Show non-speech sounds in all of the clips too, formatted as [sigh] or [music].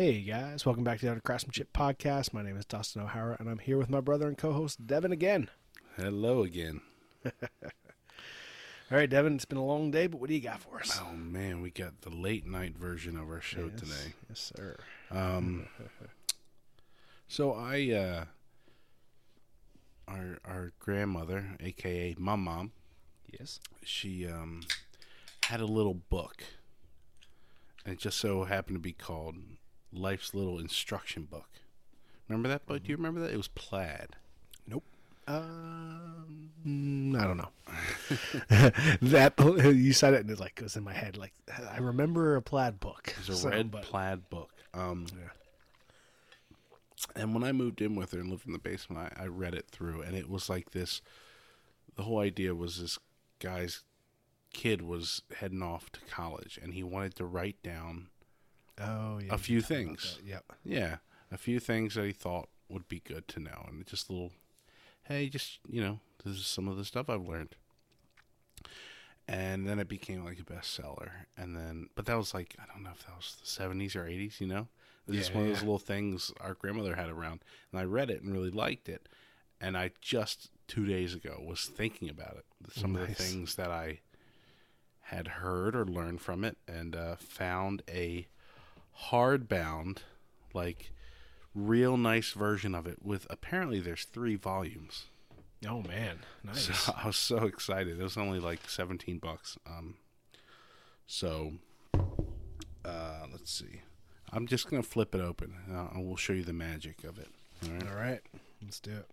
Hey guys, welcome back to the Art of Craftsmanship podcast. My name is Dustin O'Hara, and I'm here with my brother and co-host Devon again. Hello again. [laughs] All right, Devon, it's been a long day, but what do you got for us? Oh man, we got the late night version of our show yes, today. yes, sir. Um, [laughs] so I, uh, our our grandmother, aka my mom, Yes. she um had a little book, and it just so happened to be called Life's Little Instruction Book. Remember that book? Do you remember that? It was plaid. Nope. Um, I don't know. [laughs] that [laughs] you said it, and it like goes in my head. Like I remember a plaid book. It was a So, red but- plaid book. Um, Yeah. And when I moved in with her and lived in the basement, I, I read it through, and it was like this. The whole idea was this guy's kid was heading off to college, and he wanted to write down, Oh yeah. A few things. Yep. yeah, a few things that he thought would be good to know, and just a little, hey, just you know, this is some of the stuff I've learned. And then it became like a bestseller, and then, but that was like I don't know if that was the seventies or eighties, you know. It was just Yeah, one of those little things our grandmother had around, and I read it and really liked it. And I just two days ago was thinking about it, some of the things that I had heard or learned from it, and uh, found a hardbound, like real nice version of it. With apparently there's three volumes. Oh man, [laughs] nice. So I was so excited. It was only like seventeen bucks. Um, so uh, let's see. I'm just gonna flip it open, and we'll show you the magic of it. All right. All right, let's do it.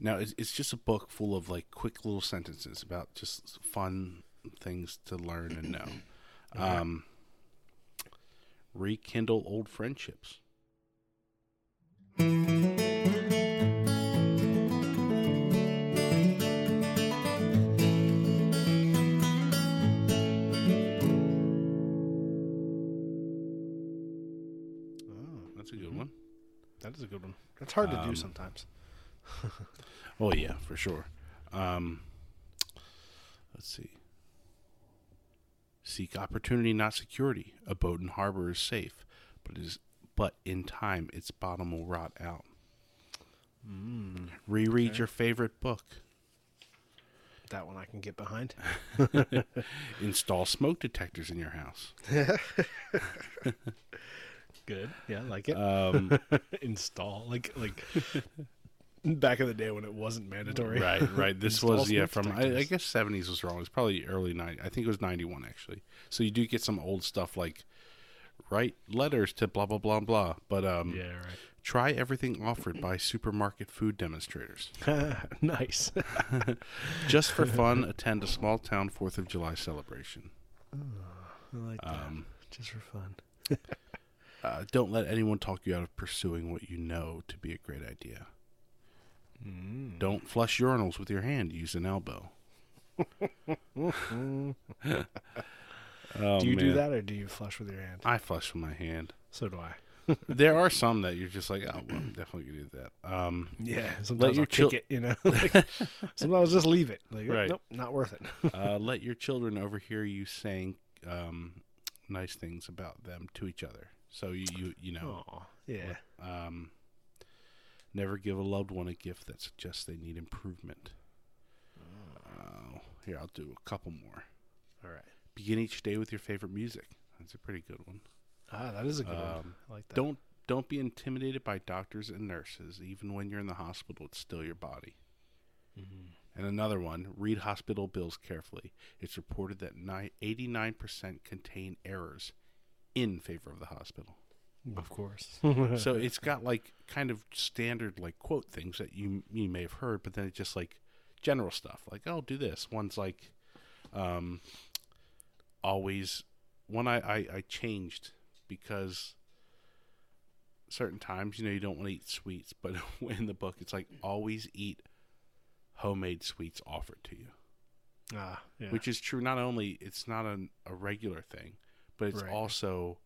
Now it's, it's just a book full of like quick little sentences about just fun things to learn and know. Um, rekindle old friendships. Oh, That's a good one. that is a good one. That's hard to do Um, sometimes. [laughs] Oh yeah, for sure. Um, let's see. Seek opportunity, not security. A boat in harbor is safe, but is but in time its bottom will rot out. Mm, Reread your favorite book. that one I can get behind. [laughs] Install smoke detectors in your house. [laughs] Good. Yeah, I like it. Um, [laughs] Install like like back in the day when it wasn't mandatory. right, right. [laughs] This was yeah from I, I guess seventies was wrong. It's probably early ninety. I think it was ninety one actually. So you do get some old stuff like write letters to blah blah blah blah. But um, Yeah. Right. Try everything offered by supermarket food demonstrators. [laughs] nice. [laughs] Just for fun, attend a small town 4th of July celebration. Oh, I like that. Um, Just for fun. uh, don't let anyone talk you out of pursuing what you know to be a great idea. Mm. Don't flush urinals with your hand, use an elbow. Oh, do you do that or do you flush with your hand? I flush with my hand. So do I. [laughs] there are some that you're just like, oh, well, I'm definitely gonna do that. Um, Yeah. Sometimes your I'll chil- kick it. You know. [laughs] [laughs] like, sometimes just leave it. Like, Right. Nope. Not worth it. uh, let your children overhear you saying um, nice things about them to each other. So you, you, you know, Oh. Yeah. Um, never give a loved one a gift that suggests they need improvement. Uh, here, I'll do a couple more. All right. Begin each day with your favorite music. That's a pretty good one. Ah, that is a good one. Um, I like that. Don't don't be intimidated by doctors and nurses. Even when you're in the hospital, it's still your body. Mm-hmm. And another one: read hospital bills carefully. It's reported that ni- 89% contain errors in favor of the hospital. Of course. [laughs] so it's got like kind of standard like quote things that you you may have heard, but then it's just like general stuff like oh do this. One's like um always one I I, I changed because certain times, you know, you don't want to eat sweets, but [laughs] in the book, it's like always eat homemade sweets offered to you, Ah, yeah. which is true. Not only it's not a, a regular thing, but it's Right. also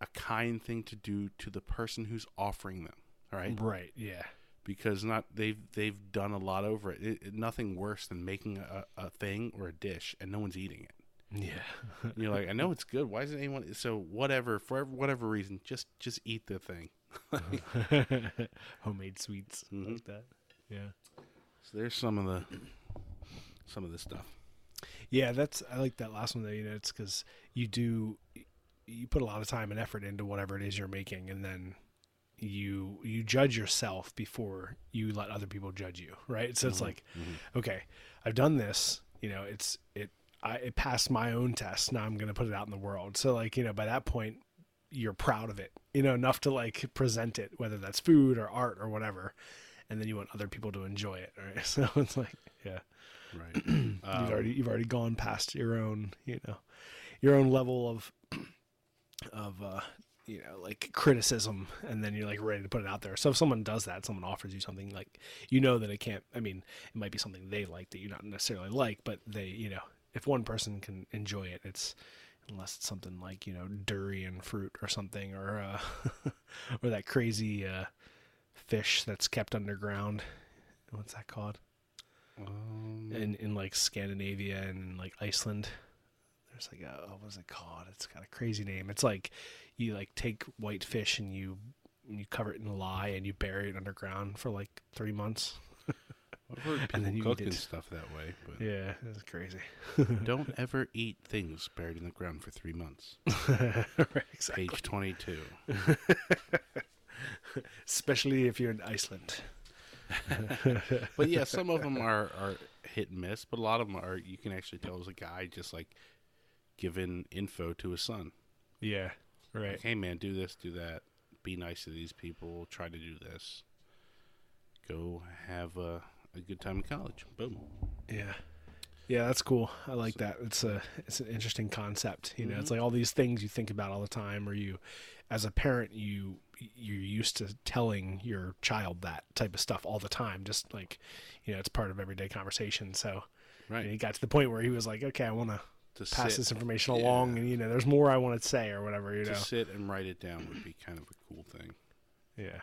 a kind thing to do to the person who's offering them. All right, right. Yeah. because not they've they've done a lot over it. it, it nothing worse than making a, a thing or a dish and no one's eating it. Yeah. You're like, I know it's good. Why isn't anyone? So whatever, for whatever reason, just just eat the thing. [laughs] Homemade sweets Mm-hmm. like that. Yeah. So there's some of the some of the stuff. Yeah, that's I like that last one though. You know, it's because you do you put a lot of time and effort into whatever it is you're making, and then you you judge yourself before you let other people judge you, right? So it's like, okay, I've done this. You know, it's it I it passed my own test. Now I'm going to put it out in the world. So like you know, by that point, you're proud of it. You know, enough to like present it, whether that's food or art or whatever, and then you want other people to enjoy it. Right? [laughs] So it's like, yeah Right. [clears throat] you've Um, already you've already gone past your own you know your own level of of uh you know like criticism and then you're like ready to put it out there. So if someone does that someone offers you something like you know that it can't i mean it might be something they like that you not necessarily like but they you know if one person can enjoy it it's unless it's something like you know durian fruit or something or uh [laughs] or that crazy uh fish that's kept underground. What's that called? Um, in in like Scandinavia and like Iceland. There's like a what was it called? It's got a crazy name. It's like you like take white fish and you you cover it in lye and you bury it underground for like three months. [laughs] I've heard people [laughs] and then you cook eat and stuff that way, but Yeah, it's crazy. [laughs] don't ever eat things buried in the ground for three months. right, exactly. Page twenty-two. Especially if you're in Iceland. But yeah, some of them are are hit and miss, but a lot of them are. You can actually tell as a guy just like giving info to his son. Yeah. Right. Like, hey man, do this, do that. Be nice to these people. Try to do this. Go have a, a good time in college. Boom. Yeah. Yeah, that's cool. I like that. It's a it's an interesting concept. You know, Mm-hmm. it's like all these things you think about all the time or you as a parent you you're used to telling your child that type of stuff all the time. Just like, you know, it's part of everyday conversation. So Right. and he got to the point where he was like, Okay, I wanna To pass sit, this information yeah. along and you know, there's more I want to say or whatever, you to know. sit and write it down would be kind of a cool thing. Yeah.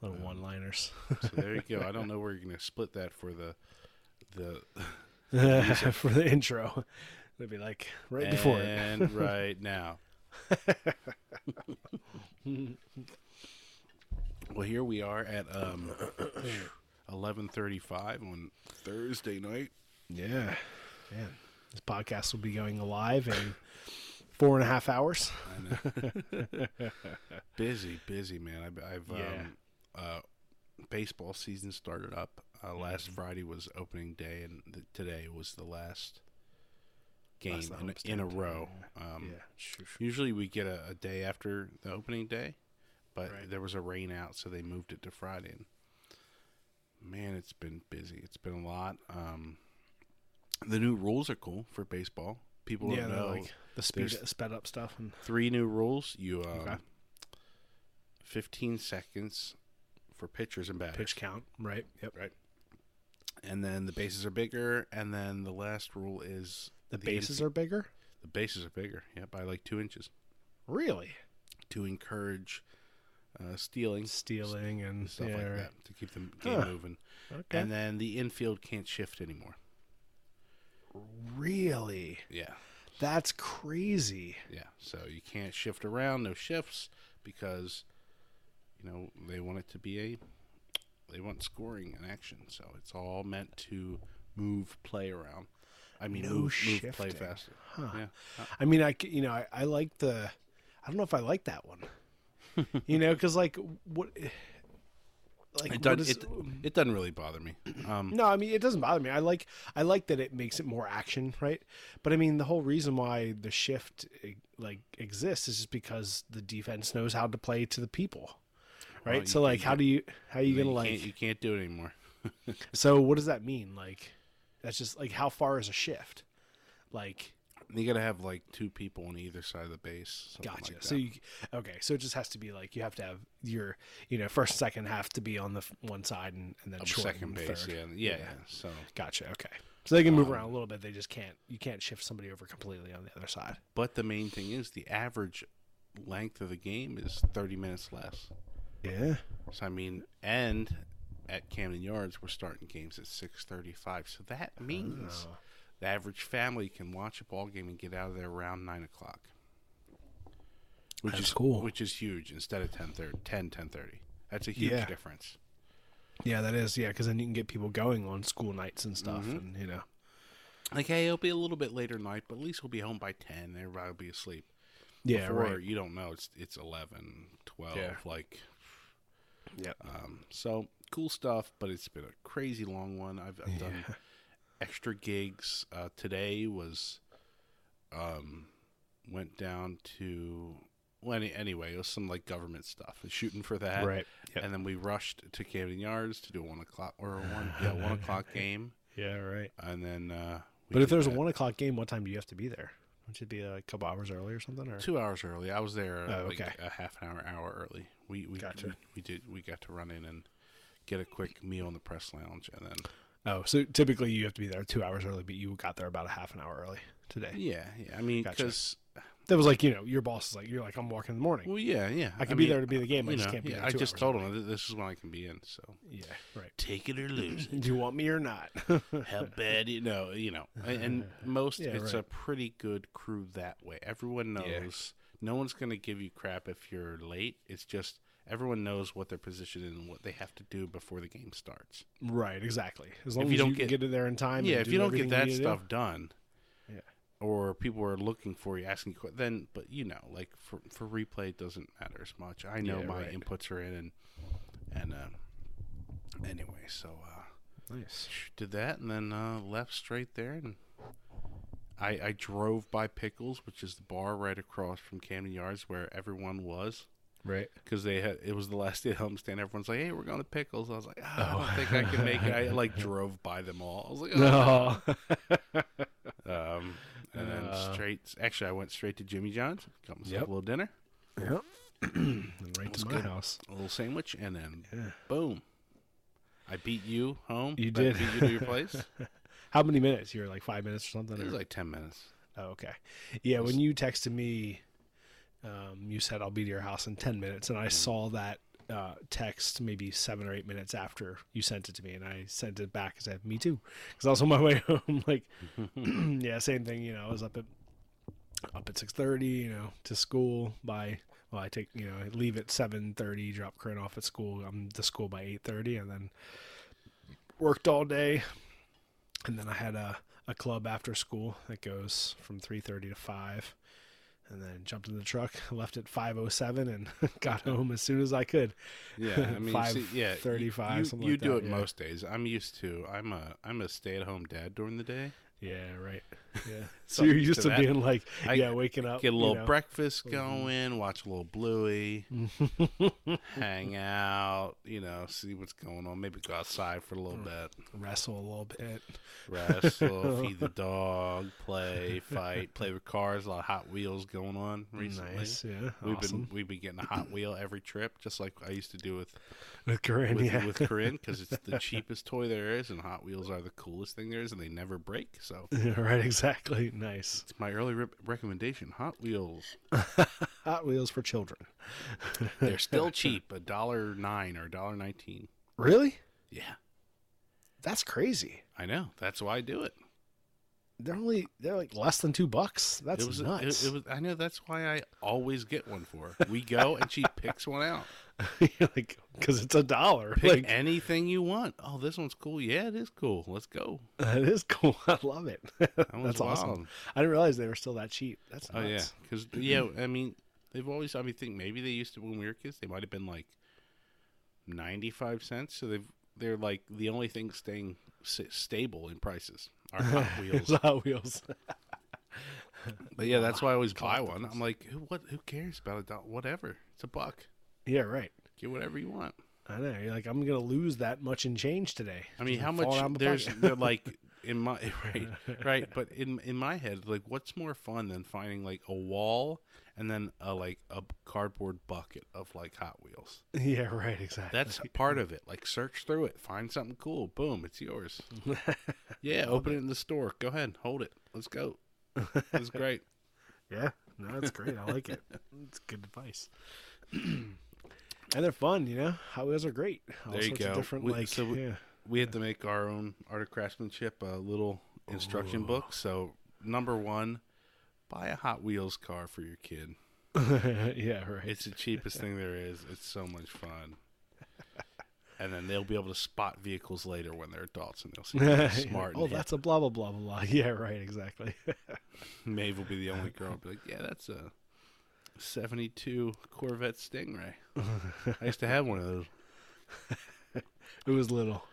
Little one liners. So there you go. I don't know where you're gonna split that for the the [laughs] [laughs] for the intro. It'd be like right before and right now. [laughs] well, here we are at um, [coughs] eleven thirty-five on Thursday night. Yeah. Man. This podcast will be going live in four and a half hours. I know. [laughs] busy, busy, man. I've, I've Yeah. um, uh, baseball season started up. Uh, last Friday was opening day, and th- today was the last game Last in, in a row. Um, yeah. Sure, sure. Usually we get a, a day after the opening day, but Right. there was a rain out, so they moved it to Friday. And man, it's been busy. It's been a lot. Um, the new rules are cool for baseball. People Yeah, don't know like the speed there's- sped up stuff and three new rules. You um, Okay. 15 seconds for pitchers and batters, pitch count. Right. Yep. right? And then the bases are bigger. And then the last rule is The bases are bigger. the bases are bigger, yeah, by like two inches Really? to encourage uh, stealing, Stealing and stuff yeah, like right. that to keep the game Huh. moving. Okay. And then the infield can't shift anymore. Really? Yeah, That's crazy. yeah. So you can't shift around, no shifts, because you know they want it to be a they want scoring and action. So it's all meant to move play around. I mean, No move, move play faster. Huh. Yeah. I mean, I you know, I, I like the. I don't know if I like that one. [laughs] you know, because like what. Like It doesn't. is- It, it doesn't really bother me. Um, No, I mean it doesn't bother me. I like I like that it makes it more action, right? But I mean the whole reason why the shift eh, like exists is just because the defense knows how to play to the people, right? Well, so like, how do you how are you you gonna can't, like? you can't do it anymore. [laughs] So what does that mean? Like, that's just like how far is a shift? Like, you got to have like two people on either side of the base. Gotcha. like so you okay? So it just has to be like you have to have your you know first second half to be on the one side and, and then short second and base, yeah, yeah, yeah. So Gotcha. Okay. So they can move Um, around a little bit. They just can't. You can't shift somebody over completely on the other side. But the main thing is the average length of the game is 30 minutes less. Yeah. So I mean, and at Camden Yards we're starting games at 6:35. So that means Oh. The average family can watch a ball game and get out of there around nine o'clock. Which That's is cool. Which is huge instead of 10 10 10:30. That's a huge Yeah. difference. Yeah, that is. Yeah, because then you can get people going on school nights and stuff, Mm-hmm. and you know. Like, hey, it'll be a little bit later night, but at least we'll be home by 10. Everybody will be asleep. Yeah. Before, right. you don't know. It's it's 11, 12. Yeah. Like, Yeah. um, so cool stuff, but it's been a crazy long one. I've, I've done [laughs] extra gigs. Uh, today was, um, went down to, well, any, anyway, it was some like government stuff, shooting for that. Right. Yep. And then we rushed to Camden Yards to do a one o'clock or a [laughs] one, yeah, one o'clock game. Yeah. Right. And then, uh, we But if there's a one o'clock game, what time do you have to be there? Would it be a couple hours early or something? Or Two hours early. I was there uh, Oh, like okay. a half an hour, hour early. We we, Gotcha. we we did we got to run in and get a quick meal in the press lounge, and then oh, so typically you have to be there two hours early, but you got there about a half an hour early today. yeah, yeah. I mean, Gotcha. because That was like you know your boss is like you're like I'm walking in the morning. well, yeah, yeah. I can be mean, there to be the game. I just know, can't be yeah, I just told early. him this is when I can be in. So Yeah. Right. take it or lose [laughs] it. Do you want me or not? [laughs] How bad you know, you know, and, and [laughs] most Yeah, it's right. a pretty good crew that way. Everyone knows. Yeah. No one's gonna give you crap if you're late. It's just everyone knows what their position is and what they have to do before the game starts. right. Exactly. As long you as don't you get- get it there in time. yeah, if do you don't get that to do. stuff done, Yeah. or people are looking for you, asking you, then, but you know, like for for replay, it doesn't matter as much. I know Yeah, my right. inputs are in, and and uh, anyway, so uh, Nice. did that, and then uh, left straight there, and I I drove by Pickles, which is the bar right across from Camden Yards where everyone was. Right. Because they had, it was the last [laughs] day of homestand. Everyone's like, "Hey, we're going to Pickles." I was like, "Ah, "I don't think I can make it." I [laughs] like drove by them all. I was like, "Oh, No. [laughs] Um, and then Uh, straight. Actually, I went straight to Jimmy John's. Got myself Yep. a little dinner, yep. and [clears throat] right to my good. house. a little sandwich, and then Yeah. boom. I beat you home. You did. I beat you to your place. How many minutes? You were like five minutes or something. it was or- like ten minutes. Oh, okay. Yeah, when you texted me, um, you said I'll be to your house in ten minutes, and I saw that uh, text maybe seven or eight minutes after you sent it to me, and I sent it back and said, "Me too," because I was on my [laughs] way home. like, [laughs] [clears throat] yeah, same thing. You know, I was up at up at six thirty. You know, to school by. Well, I take you know I leave at seven thirty, drop Corinne off at school. I'm to school by eight thirty, and then worked all day, and then I had a a club after school that goes from 3:30 to 5 and then jumped in the truck [laughs] left at 5:07 and [laughs] got home as soon as I could Yeah, I [laughs] mean, see, yeah, 5:35, You, something you like do that, it yeah. most days. I'm used to. I'm a I'm a stay at home dad during the day. yeah right yeah so you're used to to being like [laughs] I yeah waking up Get a you little know. breakfast mm-hmm. going, watch a little Bluey, [laughs] hang out, you know, see what's going on. Maybe go outside for a little mm. bit, wrestle a little bit wrestle, [laughs] feed the dog, play, fight, play with cars. A lot of Hot Wheels going on recently. nice yeah We've awesome. been we've been getting a Hot Wheel every trip, just like I used to do with with Corinne with, yeah with Corinne, because it's the cheapest toy there is, and Hot Wheels are the coolest thing there is, and they never break. So yeah, right exactly nice it's my early re- recommendation: Hot Wheels. [laughs] Hot Wheels for children [laughs] They're still cheap, a dollar nine or a dollar nineteen. really Yeah, that's crazy I know. That's why I do it. They're only they're like less than two bucks that's it was nuts It, it was. I know. That's why I always get one for. her. We go [laughs] and she picks one out. [laughs] like because it's a dollar Pick like anything you want. Oh, this one's cool. Yeah, it is cool. Let's go. That is cool. [laughs] I love it. was That's awesome. wild. I didn't realize they were still that cheap. That's Oh yeah, because [clears throat] yeah, I mean, they've always. I mean, think maybe they used to when we were kids. They might have been like ninety-five cents. So they've they're like the only thing staying stable in prices are Hot [laughs] Wheels. Hot Wheels. [laughs] but yeah, that's why I always buy one. I'm like, who what? Who cares about a dollar? Whatever. It's a buck. yeah, right. Get whatever you want. I know. You're like, I'm gonna lose that much in change today. I mean, how much? down There's they're like [laughs] in my [laughs] right, right, but in in my head, like, what's more fun than finding like a wall and then a like a cardboard bucket of like Hot Wheels? [laughs] Yeah, right, exactly. That's part of it. Like, search through it, find something cool, boom, it's yours. [laughs] yeah, open it in the store. Go ahead, hold it. Let's go. That's great. Yeah, no, that's great. I like it. It's good advice. [clears throat] and they're fun, you know. Hot Wheels are great. All There you go. Of different, We- like, so we- yeah. We had to make our own art of craftsmanship a little instruction book. So number one, buy a Hot Wheels car for your kid. [laughs] yeah, right. It's the cheapest thing there is. It's so much fun. And then they'll be able to spot vehicles later when they're adults, and they'll see [laughs] smart. Oh, hip. that's a blah blah blah blah blah. [laughs] Yeah, right, exactly. Maeve will be the only girl. Be like, yeah, that's a '72 Corvette Stingray. I used to have one of those. it was little.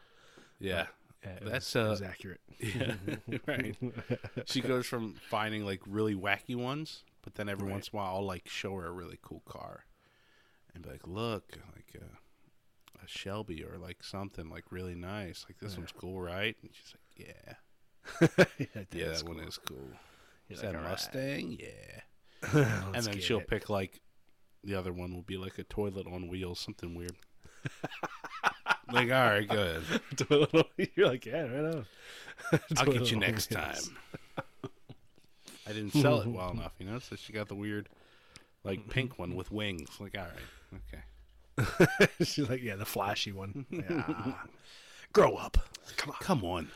Yeah, Yeah, it That's, was, uh, was accurate. [laughs] yeah, [laughs] right. [laughs] She goes from finding like really wacky ones, but then every Right. once in a while I'll like show her a really cool car, and be like, "Look, like a, a Shelby or like something like really nice. Like this one's cool, right?" And she's like, "Yeah, yeah, yeah, that's that one cool. is cool. You're Is like, that a "All right." Mustang? Yeah." Let's and then get she'll it. pick like the other one will be like a toilet on wheels, something weird. Like, all right, good. [laughs] You're like, yeah, right on. [laughs] I'll get you next time. I didn't sell it [laughs] well enough, you know. So she got the weird, like pink one with wings. Like, all right, okay. She's like, yeah, the flashy one. Yeah. Grow up. Come on. Come on,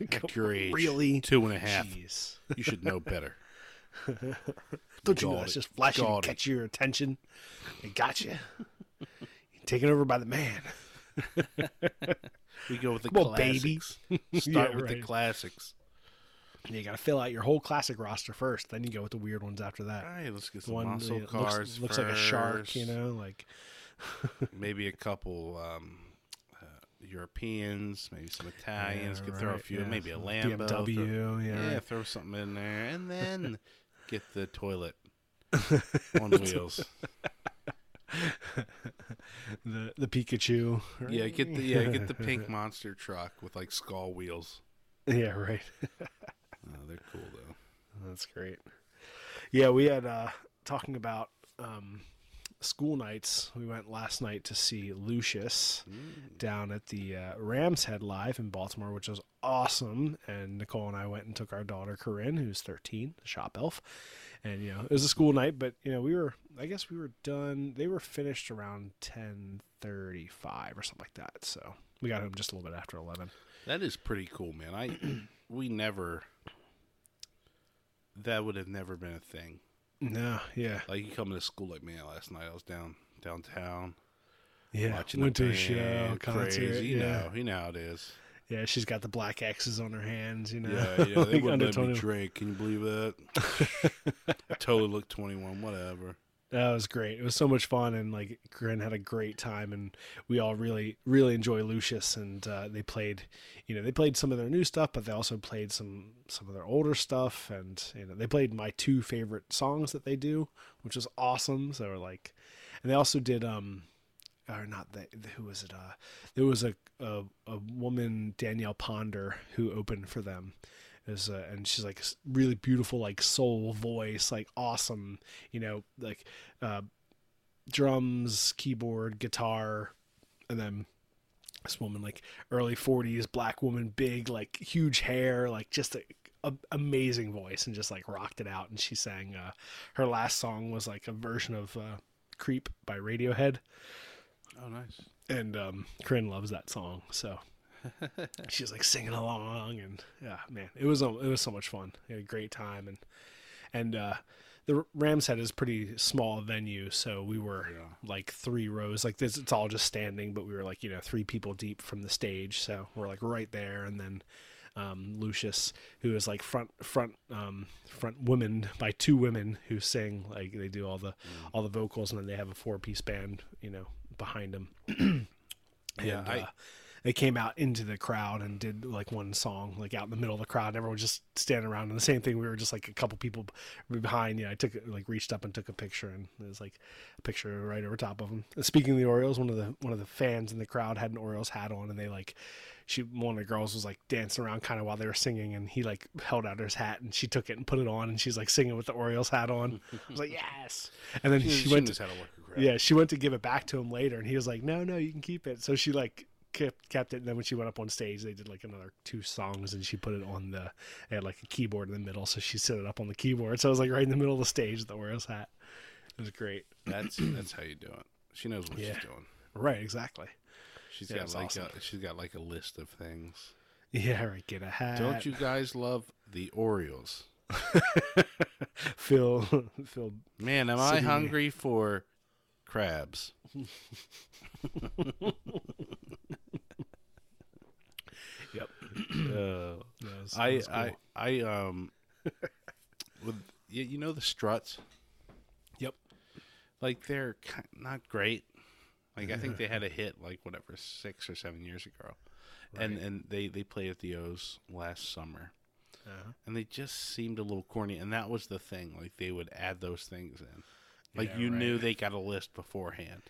at your age, Really? two and a half. Jeez. You should know better. Don't you know that's just flashing to catch your attention? It got you. Taken over by the man. [laughs] We go with the baby. classics. [laughs] Start Yeah, with the classics. And you got to fill out your whole classic roster first. Then you go with the weird ones after that. All right, let's get some one muscle cars. looks, looks like a shark, you know, like [laughs] maybe a couple um, uh, Europeans, maybe some Italians. Yeah, Could throw a few, yeah. maybe a Lambo. throw- yeah, yeah, right. throw something in there, and then get the toilet on wheels. [laughs] the the Pikachu. right? Yeah, get the yeah, get the [laughs] pink monster truck with like skull wheels. Yeah, right. [laughs] Oh, they're cool though. That's great. Yeah, we had uh talking about um school nights. We went last night to see Lucius down at the uh, Rams Head Live in Baltimore, which was awesome. And Nicole and I went and took our daughter Corinne, who's 13, the shop elf. And you know, it was a school night, but you know, we were I guess we were done. They were finished around 10:35 or something like that. So, we got home just a little bit after 11. That is pretty cool, man. I [clears throat] we never that would have never been a thing. No, yeah. Like you come to school like man, last night I was down downtown Yeah, watching went the to a show, concert. crazy. You yeah. know, you know how it is. Yeah, she's got the black X's on her hands, you know. Yeah, yeah. [laughs] They Like wouldn't let me drink. Can you believe that? [laughs] Totally looked 21. Whatever. That was great. It was so much fun, and like Corinne had a great time, and we all really, really enjoy Lucius. And uh, they played, you know, they played some of their new stuff, but they also played some some of their older stuff, and you know, they played my two favorite songs that they do, which was awesome. So like, and they also did um, or not that who was it? Uh, there was a a, a woman Danielle Ponder who opened for them. Is uh, and she's like really beautiful, like soul voice, like awesome, you know, like uh, drums, keyboard, guitar, and then this woman like early 40s black woman big like huge hair like just a, a amazing voice and just like rocked it out and she sang uh her last song was like a version of uh creep by radiohead Oh, nice. and um Corinne loves that song so [laughs] she's like singing along and yeah man it was it was so much fun we had a great time and and uh the Rams Head is a pretty small venue, so we were like three rows. Like this, it's all just standing, but we were like you know three people deep from the stage, so we're like right there. And then um, Lucius, who is like front front um, front woman by two women who sing like they do all the all the vocals, and then they have a four piece band, you know, behind them. [clears throat] Yeah, I- uh, they came out into the crowd and did like one song like out in the middle of the crowd. And everyone just standing around. And the same thing, we were just like a couple people behind. Yeah, I took like reached up and took a picture, and it was like a picture right over top of them. Uh, speaking of the Orioles, one of the one of the fans in the crowd had an Orioles hat on, and they like she one of the girls was like dancing around kind of while they were singing, and he like held out his hat, and she took it and put it on, and she's like singing with the Orioles hat on. I was like, [laughs] yes. And then she, She went to how to work a yeah, she went to give it back to him later, and he was like, "No, no, you can keep it." So she like kept kept it, and then when she went up on stage, they did like another two songs, and she put it on the they had like a keyboard in the middle, so she set it up on the keyboard. So I was like right in the middle of the stage with the Orioles hat. It was great. That's that's how you do it. She knows what Yeah. she's doing. Right, exactly. She's Yeah, got like awesome. a, she's got like a list of things. Yeah, right. Get a hat. Don't you guys love the Orioles? [laughs] Phil? Phil. Man, am I hungry for crabs? Yep. [clears throat] Uh, was- I cool. I I um with you, you know the struts Yep. like they're not great. Like I think they had a [laughs] hit like whatever six or seven years ago, and and they they played at the O's last summer, Uh-huh. and they just seemed a little corny. And that was the thing, like they would add those things in, like Yeah, you knew they got a list beforehand.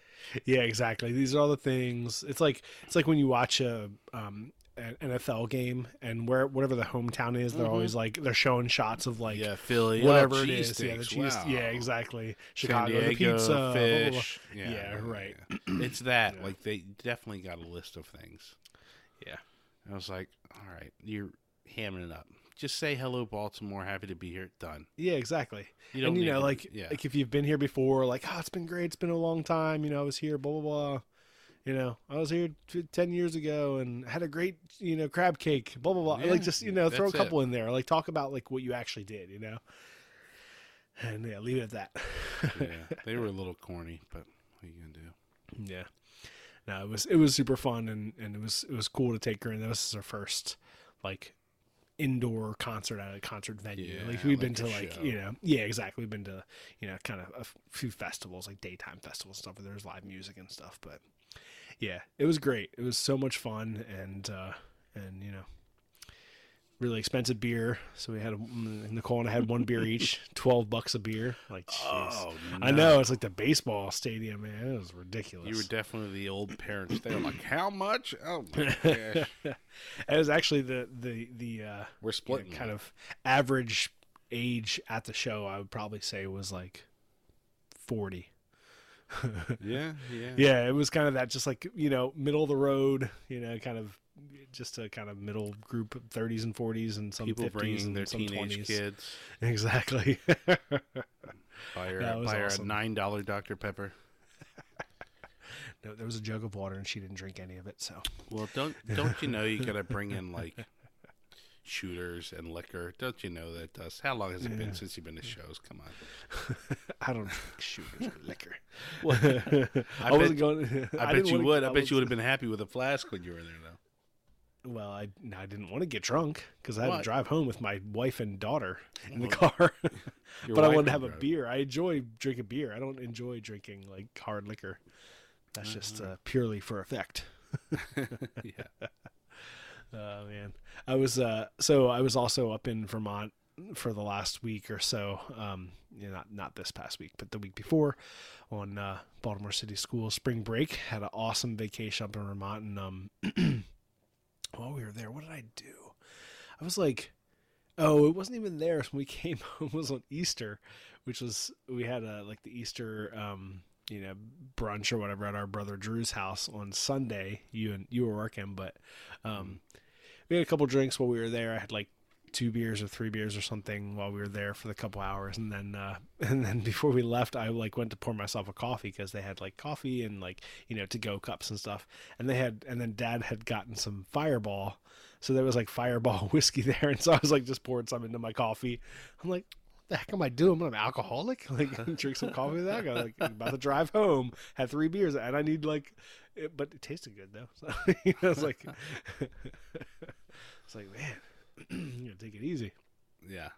Yeah, exactly. These are all the things. It's like it's like when you watch a um an NFL game and where whatever the hometown is, they're always like they're showing shots of like Mm-hmm. yeah, Philly, whatever oh, it is. Yeah, the cheese. wow. Yeah, exactly. Chicago, the Diego, pizza, blah, blah, blah. fish. Yeah, right. yeah. it's that. Like they definitely got a list of things. Yeah. I was like, all right, you're hamming it up. Just say hello, Baltimore. Happy to be here. Done. Yeah, exactly. You don't and you know, to- like yeah. like if you've been here before, like oh, it's been great. It's been a long time. You know, I was here. Blah blah blah. You know, I was here t- ten years ago and had a great you know crab cake. Blah blah blah. Yeah, like just you know throw a that's it. couple in there. Like talk about like what you actually did. You know. And yeah, leave it at that. yeah, [laughs] they were a little corny, but what are you gonna do? Yeah. No, it was it was super fun and and it was it was cool to take her in. This is her first like indoor concert at a concert venue. Yeah, like we've been to like show. you know yeah exactly. We've been to you know kind of a few festivals like daytime festivals and stuff where there's live music and stuff. But yeah, it was great. It was so much fun and uh and you know really expensive beer. So we had a, Nicole and I had one beer each, [laughs] twelve bucks a beer. Like jeez. Oh, I know it's like the baseball stadium, man. It was ridiculous. You were definitely the old parents. They were like, "How much? Oh my gosh, [laughs] It was actually the the the uh, we're you know, kind of average age at the show. I would probably say was like forty. Yeah, yeah, Yeah, it was kind of that, just like you know, middle of the road. You know, kind of just a kind of middle group of thirties and forties and some People 50s bringing and their some teenage 20s. kids. [laughs] Exactly. [laughs] Buy her, That was buy her a nine dollar Dr Pepper. [laughs] no, there was a jug of water and she didn't drink any of it. So Well, don't don't you know you got to bring in like shooters and liquor? Don't you know that does? How long has it been since you've been to shows? Come on. [laughs] I don't drink shooters or liquor. [laughs] [laughs] I, I, bet, wasn't going. I, bet you would. I, bet was- you would have been happy with a flask when you were there, though. Well, I I didn't want to get drunk because I had to drive home with my wife and daughter in the car. But I wanted to have a drive. beer. I enjoy drinking beer. I don't enjoy drinking like hard liquor. That's just uh, purely for effect. yeah. Oh man, I was uh, so I was also up in Vermont for the last week or so. Um, you know, not not this past week, but the week before, on uh, Baltimore City School spring break. Had an awesome vacation up in Vermont, and um, [clears throat] while we were there, what did I do? I was like, oh, it wasn't even there when we [laughs] came home. It was on Easter, which was we had a like the Easter um you know brunch or whatever at our brother Drew's house on Sunday. You and you were working, but um we had a couple drinks while we were there. I had like two beers or three beers or something while we were there for the couple hours and then uh [laughs] and then before we left I like went to pour myself a coffee because they had like coffee and like you know to go cups and stuff and they had and then dad had gotten some fireball so there was like fireball [laughs] whiskey there and so I was like just poured some into my coffee I'm like the heck am I doing? I'm an alcoholic. [laughs] Like drink some coffee with that. I got like about to drive home, had three beers, and I need like, it, but it tasted good though. [laughs] So you was like, [laughs] it's like man, [clears throat] you gotta take it easy. Yeah.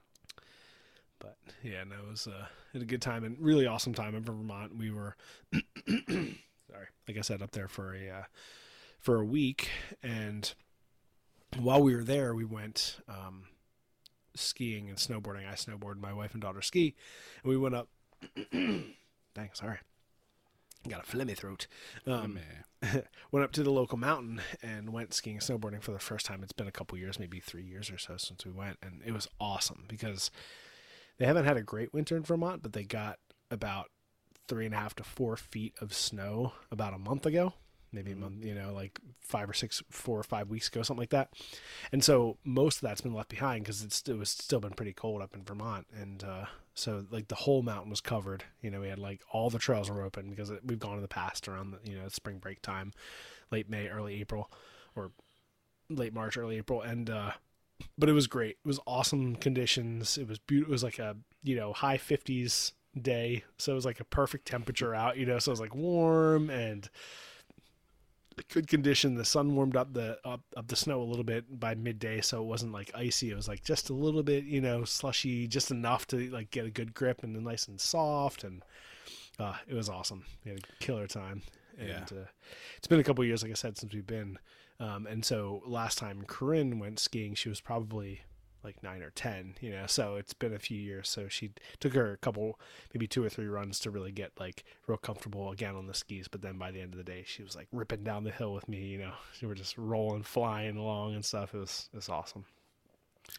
But yeah, no, it was uh, had a good time and really awesome time in Vermont. We were, [coughs] sorry, like I said, up there for a uh, for a week, and while we were there, we went um, skiing and snowboarding. I snowboard, my wife and daughter ski, and we went up. [coughs] dang, sorry, got a phlegmy throat. Um, [laughs] went up to the local mountain and went skiing and snowboarding for the first time. It's been a couple years, maybe three years or so since we went, and it was awesome because they haven't had a great winter in Vermont, but they got about three and a half to four feet of snow about a month ago maybe a month, you know, like five or six, four or five weeks ago, something like that. And so most of that's been left behind because it's it was still been pretty cold up in Vermont, and uh, so like the whole mountain was covered. You know, we had like all the trails were open because it, we've gone in the past around the you know spring break time, late May, early April, or late March, early April, and uh, but it was great. It was awesome conditions. It was beautiful. It was like a you know high fifties day, so it was like a perfect temperature out. You know, so it was like warm and good condition. The sun warmed up the up, up the snow a little bit by midday, so it wasn't like icy. It was like just a little bit, you know, slushy, just enough to like get a good grip and then nice and soft. And uh, it was awesome. We had a killer time. And Yeah. uh, it's been a couple years, like I said, since we've been. Um, and so last time Corinne went skiing, she was probably like nine or ten, you know. So it's been a few years. So she took her a couple, maybe two or three runs to really get like real comfortable again on the skis. But then by the end of the day, she was like ripping down the hill with me, you know. [laughs] We were just rolling, flying along and stuff. It was it was awesome.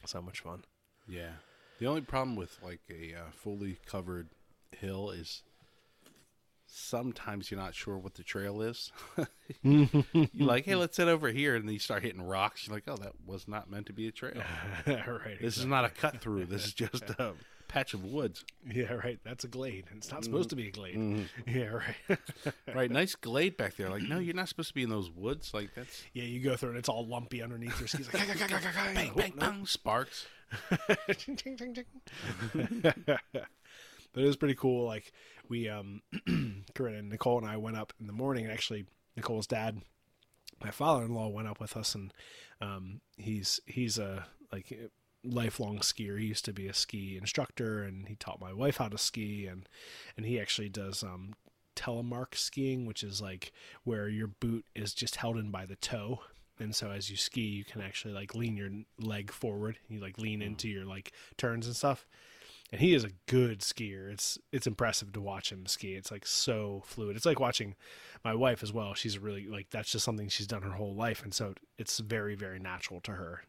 So much fun. Yeah. The only problem with like a uh, fully covered hill is sometimes you're not sure what the trail is. [laughs] Mm-hmm. you're like, hey, let's head over here, and then you start hitting rocks. You're like, oh, that was not meant to be a trail. [laughs] right. This is not a cut through. This is just [laughs] a patch of woods. Yeah, right. That's a glade. It's not mm-hmm. supposed to be a glade. Mm-hmm. Yeah, right. Right, nice glade back there. Like, no, you're not supposed to be in those woods. Like that's yeah, you go through and it's all lumpy underneath your skis. Like, bang, bang, bang, sparks. But it was pretty cool. Like we, um, [clears throat] Corinne and Nicole and I went up in the morning. And actually, Nicole's dad, my father-in-law, went up with us, and um, he's he's a like lifelong skier. He used to be a ski instructor, and he taught my wife how to ski, and and he actually does um, telemark skiing, which is like where your boot is just held in by the toe. And so as you ski, you can actually like lean your leg forward. You like lean into your like turns and stuff. And he is a good skier. It's it's impressive to watch him ski. It's like so fluid. It's like watching my wife as well. She's really like that's just something she's done her whole life, and so it's very very natural to her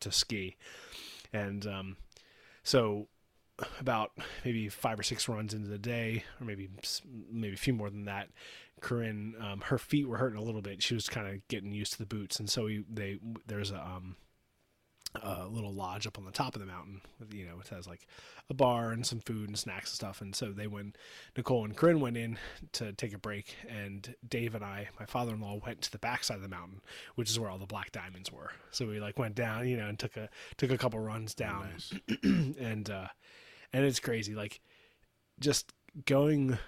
to ski. And um, so about maybe five or six runs into the day, or maybe maybe a few more than that, Corinne, um, her feet were hurting a little bit. She was kind of getting used to the boots, and so we, they there's a um, a little lodge up on the top of the mountain. You know, it has like a bar and some food and snacks and stuff. And so they went, Nicole and Corinne went in to take a break, and Dave and I, my father-in-law, went to the backside of the mountain, which is where all the black diamonds were. So we like went down, you know, and took a took a couple runs down, Nice. [clears throat] and uh, and it's crazy, like just going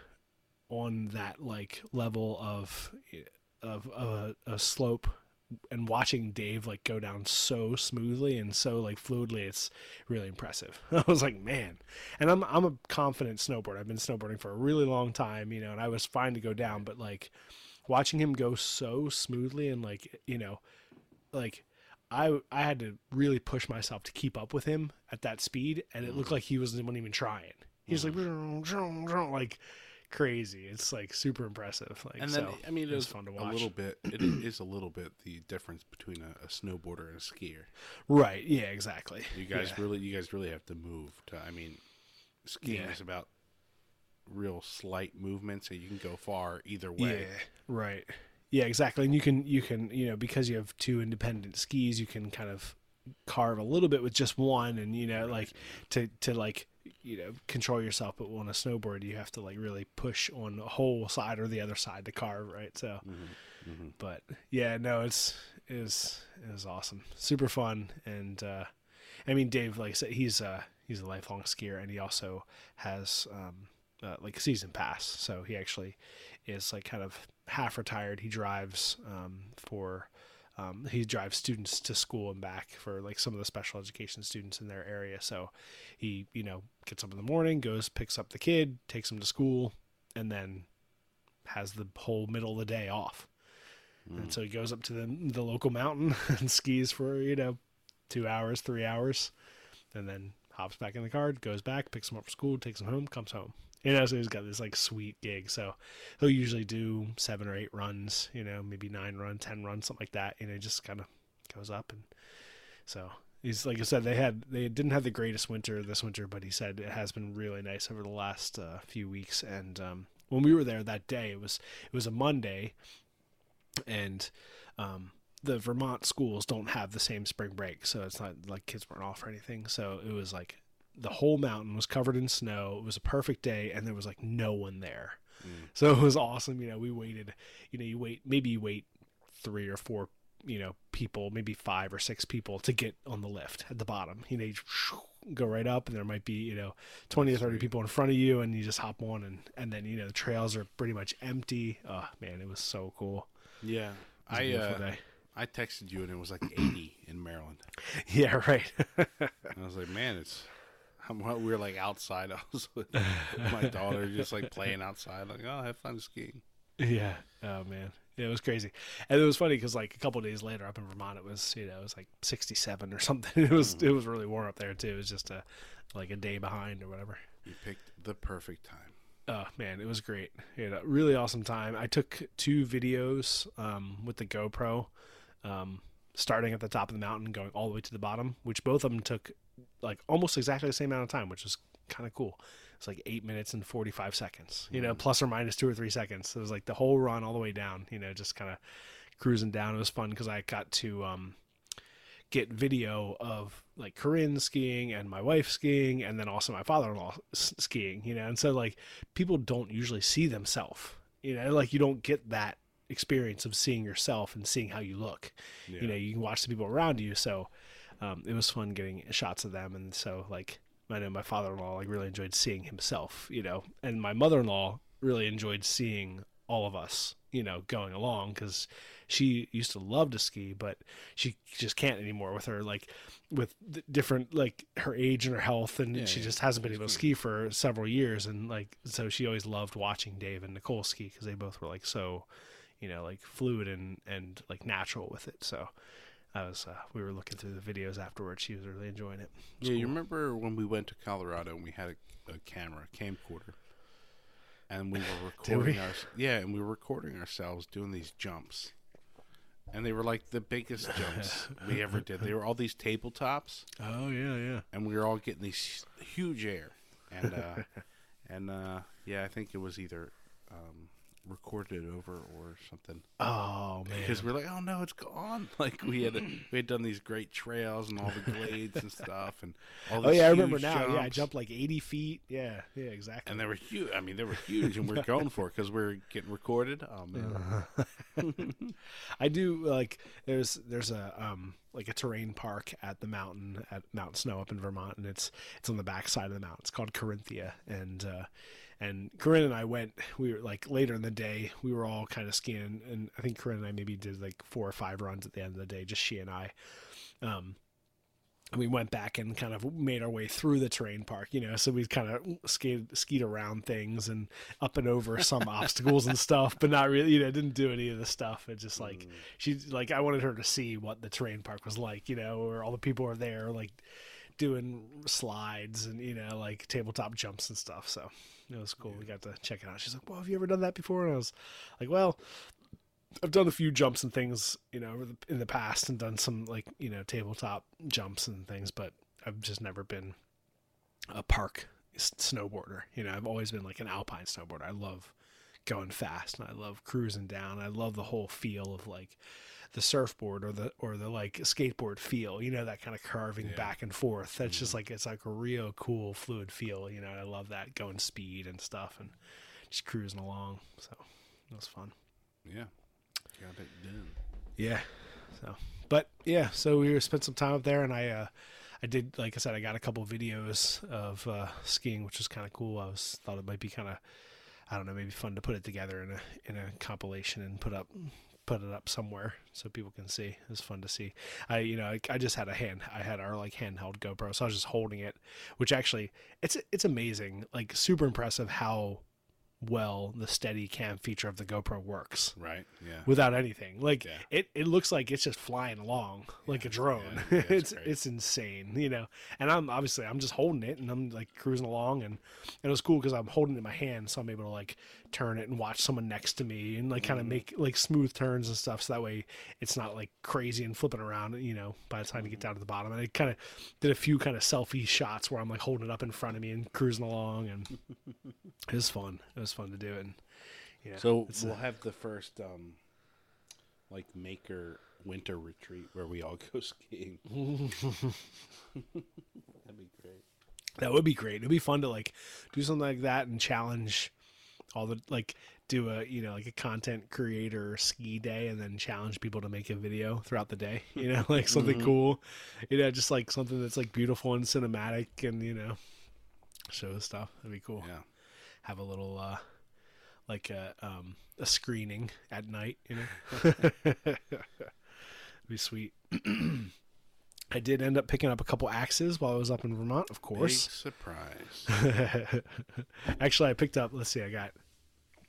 on that like level of of, of a, a slope and watching Dave like go down so smoothly and so like fluidly, it's really impressive. [laughs] I was like, man, and I'm I'm a confident snowboarder. I've been snowboarding for a really long time, you know, and I was fine to go down, but like watching him go so smoothly and like you know, like I I had to really push myself to keep up with him at that speed, and it looked mm. like he wasn't even trying. He's was like [laughs] like crazy. It's like super impressive. Like And then, so, I mean, it was it's fun to watch. A little bit. It [clears throat] is a little bit the difference between a, a snowboarder and a skier. Right. Yeah. Exactly. You guys Yeah. really, you guys really have to move. To, I mean, skiing Yeah. is about real slight movement, so you can go far either way. Yeah, right. Yeah, exactly. And you can you can you know because you have two independent skis, you can kind of carve a little bit with just one, and you know like to to like you know control yourself. But on a snowboard, you have to like really push on the whole side or the other side to carve, right? So, but yeah, no, it's it was it was awesome, super fun, and uh, I mean Dave, like I said, he's uh he's a lifelong skier, and he also has um uh, like a season pass, so he actually is like kind of half retired. He drives um, for um, he drives students to school and back for like some of the special education students in their area. So he you know gets up in the morning, goes picks up the kid, takes him to school, and then has the whole middle of the day off. And so he goes up to the the local mountain [laughs] and skis for you know two hours, three hours, and then hops back in the car, goes back, picks him up from school, takes him home, comes home. You know, so he's got this like sweet gig. So he'll usually do seven or eight runs, you know, maybe nine run, ten runs, something like that. You know, just kind of goes up and so he's like I said, they had they didn't have the greatest winter this winter, but he said it has been really nice over the last uh, few weeks. And um, when we were there that day, it was it was a Monday, and um, the Vermont schools don't have the same spring break, so it's not like kids weren't off or anything. So it was like the whole mountain was covered in snow. It was a perfect day, and there was like no one there. So it was awesome. You know, we waited. You know, you wait maybe you wait three or four you know people maybe five or six people to get on the lift at the bottom you know you go right up and there might be you know 20 or 30 people in front of you and you just hop on and and then you know the trails are pretty much empty oh man it was so cool Yeah, It was a I uh, day. I texted you and it was like 80 in Maryland. [laughs] yeah right [laughs] And I was like, man, it's. [laughs] We were like outside. I was with my daughter, just like playing outside. Like, oh, have fun skiing. yeah oh man yeah, it was crazy and it was funny because like a couple of days later up in vermont it was you know it was like 67 or [laughs] something it was it was really warm up there too it was just a like a day behind or whatever You picked the perfect time. Oh man, it was great. Had a really awesome time. I took two videos um, with the GoPro, um, starting at the top of the mountain, going all the way to the bottom, which both of them took like almost exactly the same amount of time, which was kind of cool. It's like eight minutes and forty five seconds, you know, plus or minus two or three seconds. It was like the whole run all the way down, you know, just kind of cruising down. It was fun because I got to um, get video of like Corinne skiing and my wife skiing, and then also my father-in-law s- skiing. You know, and so like people don't usually see themselves. You know, like you don't get that experience of seeing yourself and seeing how you look. You know, you can watch the people around you. So um, it was fun getting shots of them, and so like I know my father-in-law like really enjoyed seeing himself. You know, and my mother-in-law really enjoyed seeing all of us. You know, going along because she used to love to ski, but she just can't anymore with her like with the different like her age and her health, and Yeah, she yeah. just hasn't been able to ski for several years. And like, so she always loved watching Dave and Nicole ski because they both were like so, you know, like fluid and and like natural with it. So I was uh, we were looking through the videos afterwards. She was really enjoying it. It Yeah, you remember when we went to Colorado and we had a, a camera, a camcorder, and we were [laughs] recording we? our yeah, and we were recording ourselves doing these jumps, and they were like the biggest jumps [laughs] we ever did. They were all these tabletops, Oh yeah, yeah. and we were all getting these huge air, and uh, [laughs] and uh, yeah, I think it was either um, recorded it over or something. Oh man. Because we're like, oh no, it's gone. [laughs] Like we had [clears throat] we had done these great trails and all the glades and stuff, and all Oh yeah, I remember now. Yeah, I jumped like 80 feet. Yeah, yeah, exactly. and they were huge. I mean, they were huge, and we are [laughs] going for it because we are getting recorded. Oh man, [laughs] I do like there's there's a um like a terrain park at the mountain at Mount Snow up in Vermont and it's it's on the back side of the mountain. It's called Carinthia and uh and Corinne and I went we were like later in the day we were all kind of skiing and I think Corinne and I maybe did like four or five runs at the end of the day just she and I um and we went back and kind of made our way through the terrain park, you know. So we kind of skied skied around things and up and over some [laughs] obstacles and stuff, but not really, you know, didn't do any of the stuff. It just like she like I wanted her to see what the terrain park was like, you know, where all the people are there like doing slides and you know like tabletop jumps and stuff. So it was cool. We got to check it out. She's like, "Well, have you ever done that before?" And I was like, "Well." I've done a few jumps and things, you know, over the, in the past, and done some like you know tabletop jumps and things, but I've just never been a park snowboarder. You know, I've always been like an alpine snowboarder. I love going fast, and I love cruising down. I love the whole feel of like the surfboard or the or the like skateboard feel. You know, that kind of carving back and forth. That's just like it's like a real cool fluid feel. You know, I love that going speed and stuff, and just cruising along. So it was fun. yeah, got it done. Yeah. So, but yeah, so we spent some time up there, and I, uh, I did, like I said, I got a couple videos of uh, skiing, which was kind of cool. I was thought it might be kind of, I don't know, maybe fun to put it together in a in a compilation and put up put it up somewhere so people can see. It was fun to see. I, you know, I, I just had a hand, I had our like handheld GoPro, so I was just holding it, which actually, it's it's amazing, like super impressive how well the steady cam feature of the GoPro works Right. Yeah. without anything. Like Yeah. it, it looks like it's just flying along like a drone. Yeah, [laughs] it's it's great. it's insane, you know. And I'm obviously I'm just holding it and I'm like cruising along and, and it was cool because I'm holding it in my hand, so I'm able to like turn it and watch someone next to me and like kind Mm-hmm. of make like smooth turns and stuff. So that way it's not like crazy and flipping around, you know, by the time you get Mm-hmm. down to the bottom. And I kind of did a few kind of selfie shots where I'm like holding it up in front of me and cruising along, and [laughs] it was fun. It was fun to do, and yeah. So we'll uh, have the first um, like maker winter retreat where we all [laughs] go skiing. [laughs] That'd be great. That would be great. It'd be fun to like do something like that and challenge all the like do a you know like a content creator ski day and then challenge people to make a video throughout the day. You know, [laughs] like something cool. You know, just like something that's like beautiful and cinematic and you know show stuff. That'd be cool. Yeah. Have a little uh like a um a screening at night, you know. [laughs] be sweet. [clears throat] I did end up picking up a couple axes while I was up in Vermont, of Big course. surprise. [laughs] Actually, I picked up. Let's see, I got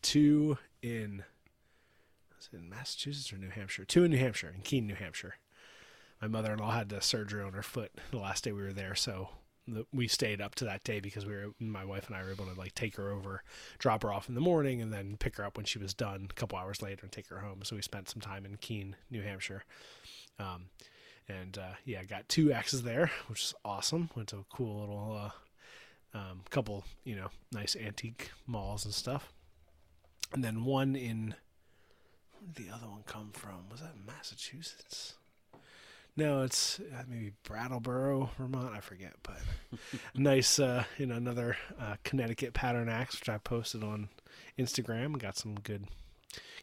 two in. Was it in Massachusetts or New Hampshire? Two in New Hampshire, in Keene, New Hampshire. My mother-in-law had the surgery on her foot the last day we were there, so we stayed up to that day because we were. My wife and I were able to like take her over, drop her off in the morning, and then pick her up when she was done a couple hours later and take her home. So we spent some time in Keene, New Hampshire. Um, and uh, yeah, got two axes there, which is awesome. Went to a cool little uh, um, couple, you know, nice antique malls and stuff. And then one in where did the other one come from? Was that Massachusetts? No, it's uh, maybe Brattleboro, Vermont. I forget, but [laughs] nice, uh, you know, another uh, Connecticut pattern axe, which I posted on Instagram. Got some good,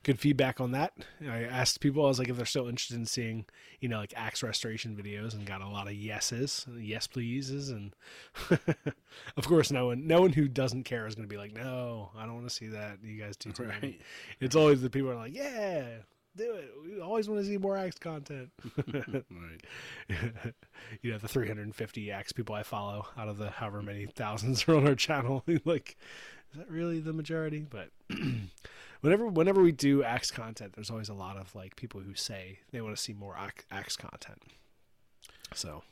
good feedback on that. I asked people, I was like, if they're still interested in seeing, you know, like axe restoration videos, and got a lot of yeses, yes pleases, and [laughs] of course, no one, no one who doesn't care is going to be like, no, I don't want to see that. You guys do too. Right. It's always the people are like, yeah, do it. We always want to see more axe content. [laughs] [laughs] right. [laughs] you know, the 350 axe people I follow out of the however many thousands are on our channel. like, is that really the majority? But [clears throat] whenever whenever we do axe content, there's always a lot of like people who say they want to see more axe, content. So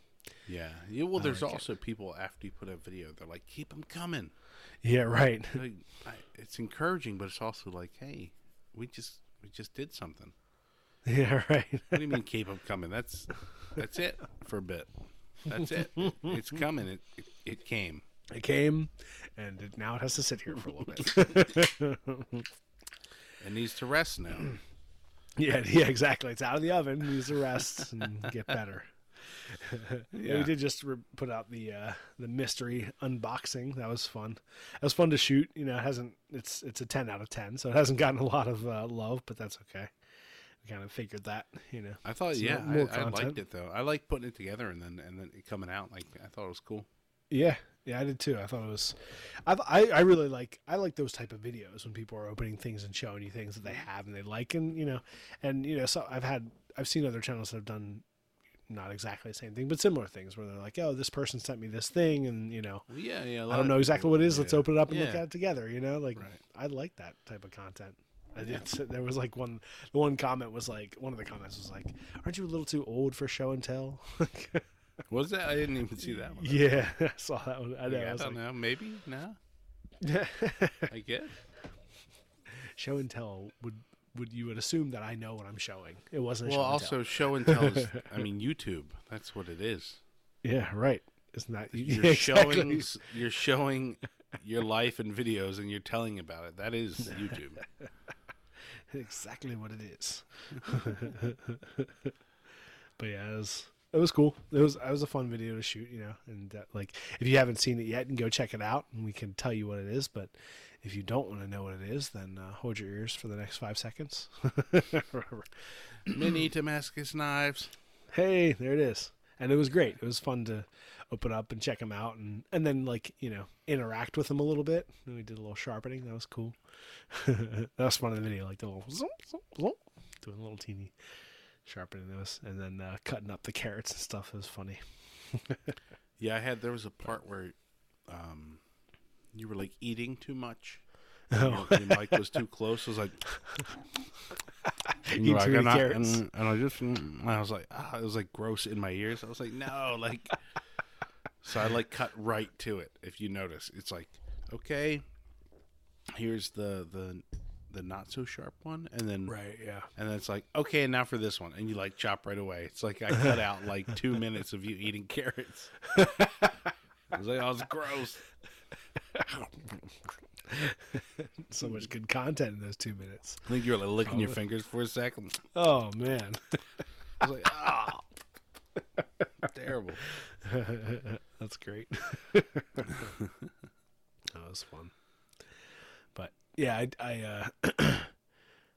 Yeah. yeah well, there's like it. also people after you put a video, they're like, keep them coming. yeah, right. Like, I, it's encouraging, but it's also like, hey, we just we just did something. [laughs] yeah, right. What do you mean keep them coming? That's that's it for a bit. That's it. It's coming. It it, it came. it came, and it, now it has to sit here for a little bit. [laughs] It needs to rest now. [clears throat] Yeah, yeah, exactly. It's out of the oven. Needs to rest and get better. Yeah. We did just re- put out the uh, the mystery unboxing. That was fun. It was fun to shoot. You know, it hasn't. It's it's a ten out of ten, so it hasn't gotten a lot of uh, love, but that's okay. We kind of figured that. You know, I thought, Some yeah, more I, I liked it though. I like putting it together and then and then it coming out. Like I thought it was cool. Yeah, yeah, I did too. I thought it was, I, th- I, I really like, I like those type of videos when people are opening things and showing you things that they have and they like, and you know, and you know, so I've had, I've seen other channels that have done not exactly the same thing, but similar things where they're like, oh, this person sent me this thing, and you know, yeah, yeah. I don't know exactly what it is. Let's open it up and look at it together. You know, like Right. I like that type of content. I did. There was like one. The one comment was like, one of the comments was like, "Aren't you a little too old for show and tell?" [laughs] Was that? I didn't even see that one. yeah, [laughs] I saw that one. I know. Like, I I don't like, know. Maybe no. [laughs] I guess. show and tell would would you would assume that I know what I'm showing. It wasn't. Well, show also tell. show and tell is. [laughs] I mean, YouTube. That's what it is. yeah, right. Isn't that You're [laughs] yeah, showing. exactly. s- You're showing your life and videos, and you're telling about it. That is YouTube. [laughs] exactly what it is. but yeah, it was it was cool. It was it was a fun video to shoot, you know. And like, if you haven't seen it yet, and go check it out, and we can tell you what it is. But if you don't want to know what it is, then uh, hold your ears for the next five seconds. [coughs] Mini Damascus knives. hey, there it is. And it was great. It was fun to open up and check them out, and and then like you know interact with them a little bit. And we did a little sharpening. That was cool. [laughs] that was fun in the video, like the little zoom, zoom, zoom, doing a little teeny sharpening those, and then uh, cutting up the carrots and stuff. It was funny. [laughs] Yeah, I had. There was a part where, um, you were like eating too much, [laughs] Oh. Your, your mic was too close. I was like, [laughs] and like, and I, and, and I just, and I was like, ah, it was like gross in my ears. I was like, no, [laughs] like. so I like cut right to it. If you notice, it's like, okay, here's the the the not so sharp one, and then Right. Yeah. and then it's like, okay, and now for this one, and you like chop right away. It's like I cut out like two minutes of you eating carrots. I was like, oh, it's gross. [laughs] So much good content in those two minutes. I think you were like licking your fingers for a second. Oh man. [laughs] I was like, ah, terrible. [laughs] That's great. that was fun. But yeah, I, I, uh, [clears throat]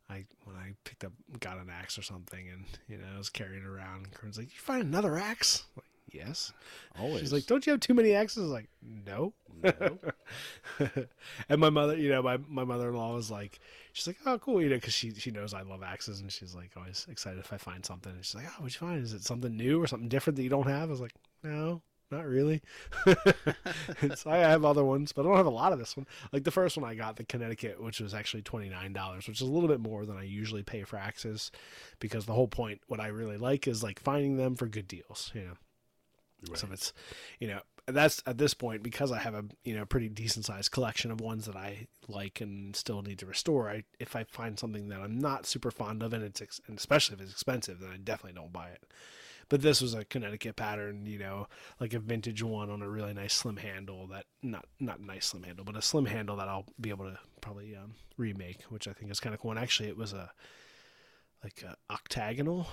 I when I picked up, got an axe or something, and you know, I was carrying it around. And Corinne's like, "You find another axe?" I'm like, yes. Always. She's like, "Don't you have too many axes?" I was like, "No." [laughs] and my mother, you know, my, my mother in law was like, she's like, "Oh, cool," you know, because she she knows I love axes, and she's like always excited if I find something. And she's like, "Oh, what'd you find? Is it something new or something different that you don't have?" I was like, "No." Not really. [laughs] so I have other ones, but I don't have a lot of this one. Like the first one I got, the Connecticut, which was actually twenty nine dollars, which is a little bit more than I usually pay for axes, because the whole point, what I really like, is like finding them for good deals. You know, so it's, you know, that's at this point because I have a you know pretty decent sized collection of ones that I like and still need to restore. I if I find something that I'm not super fond of and it's ex- and especially if it's expensive, then I definitely don't buy it. But this was a Connecticut pattern, you know, like a vintage one on a really nice slim handle that not not nice slim handle, but a slim handle that I'll be able to probably um, remake, which I think is kind of cool. And actually, it was a like a octagonal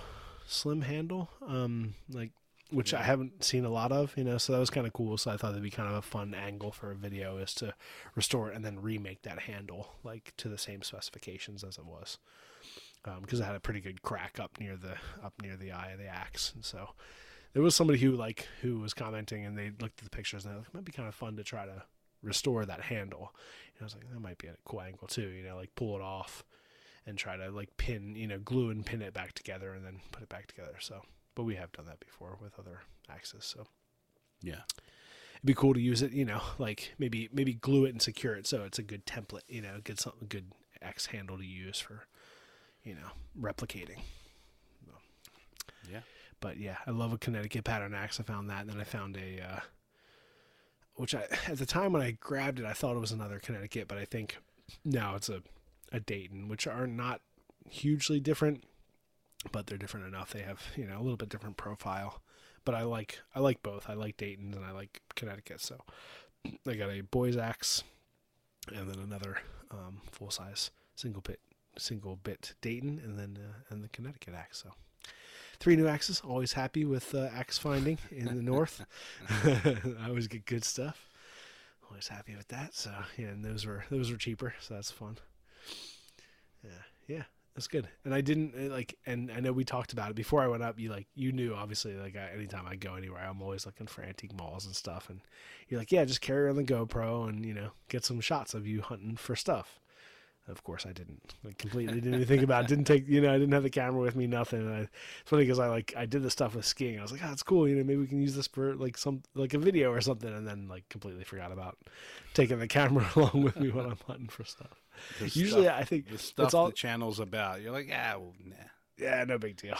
slim handle, um, like which I haven't seen a lot of, you know. So that was kind of cool. So I thought that'd be kind of a fun angle for a video is to restore it and then remake that handle like to the same specifications as it was um, because it had a pretty good crack up near the up near the eye of the axe, and so there was somebody who like who was commenting and they looked at the pictures and they're like, it might be kind of fun to try to restore that handle. And I was like, that might be a cool angle too, you know, like pull it off and try to like pin, you know, glue and pin it back together and then put it back together. So, but we have done that before with other axes, so Yeah. it'd be cool to use it, you know, like maybe maybe glue it and secure it so it's a good template, you know, get something good X handle to use for, you know, replicating. Yeah. But yeah, I love a Connecticut pattern axe. I found that, and then I found a, uh, which I at the time when I grabbed it, I thought it was another Connecticut, but I think now it's a a Dayton, which are not hugely different, but they're different enough. They have you know a little bit different profile, but I like I like both. I like Dayton's and I like Connecticut. So I got a boys axe, and then another um, full size single bit single bit Dayton, and then uh, and the Connecticut axe. So three new axes. Always happy with uh, axe finding in the north. [laughs] I always get good stuff. Always happy with that. So yeah, and those were those were cheaper, so that's fun. Yeah, yeah, that's good. And I didn't uh, like, and I know we talked about it before I went up. You like, you knew obviously. Like, I, anytime I go anywhere, I'm always looking for antique malls and stuff. And you're like, yeah, just carry on the GoPro and you know get some shots of you hunting for stuff. Of course, I didn't. Like, completely didn't think about. it. Didn't take. You know, I didn't have the camera with me. Nothing. And I, it's funny because I like I did the stuff with skiing. I was like, oh, that's cool. You know, maybe we can use this for like some like a video or something. And then like completely forgot about taking the camera [laughs] along with me when I'm hunting for stuff. The Usually, stuff- I think the stuff it's all the channel's about. You're like, ah, well, nah. yeah, no big deal.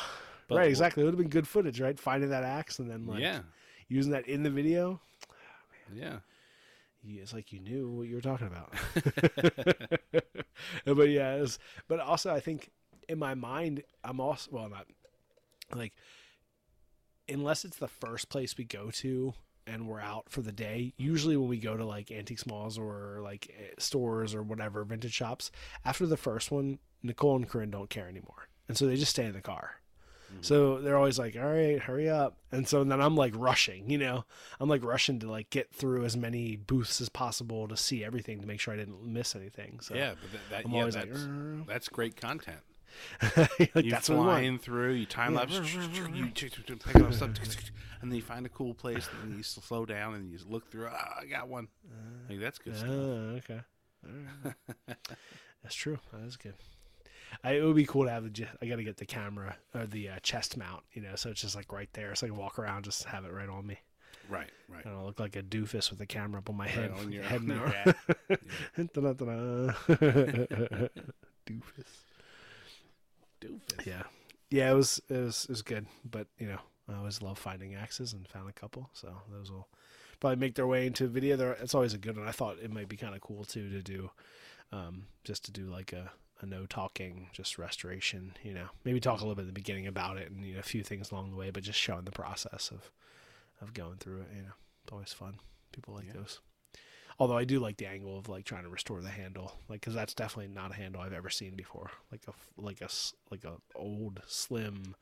But right, exactly. It would have been good footage, right? Finding that axe and then like yeah, using that in the video. yeah. Yeah, it's like you knew what you were talking about. [laughs] but yeah, was, but also I think in my mind, I'm also well, not like unless it's the first place we go to and we're out for the day. Usually, when we go to like antique malls or like eh, stores or whatever vintage shops, after the first one, Nicole and Corinne don't care anymore, and so they just stay in the car. So they're always like, "All right, hurry up!" And so then I'm like rushing, you know, I'm like rushing to like get through as many booths as possible to see everything to make sure I didn't miss anything. So Yeah, but that, that I'm yeah, always that's, "Uh." that's great content. [laughs] like, You that's flying through, you time lapse, you [laughs] picking up stuff, and then you find a cool place, and then you slow down and you look through. Ah, I got one. Like that's good stuff. Oh, okay. Right. [laughs] That's true. That is good. I, it would be cool to have the. I got to get the camera or the uh, chest mount, you know, so it's just like right there, so I can walk around, just have it right on me. Right, right. And I don't look like a doofus with a camera up on my head, on your- [laughs] head now. [laughs] Dun-dun-dun-dun. [laughs] doofus. Doofus. Yeah, yeah. It was it was it was good, but you know, I always love finding axes and found a couple, so those will probably make their way into video. There, it's always a good one. I thought it might be kind of cool too to do, um, just to do like a, a no talking, just restoration. You know, maybe talk a little bit in the beginning about it and you know a few things along the way, but just showing the process of of going through it. You know, it's always fun. People like Yeah. those. Although I do like the angle of like trying to restore the handle, like because that's definitely not a handle I've ever seen before. Like a like a like a old slim,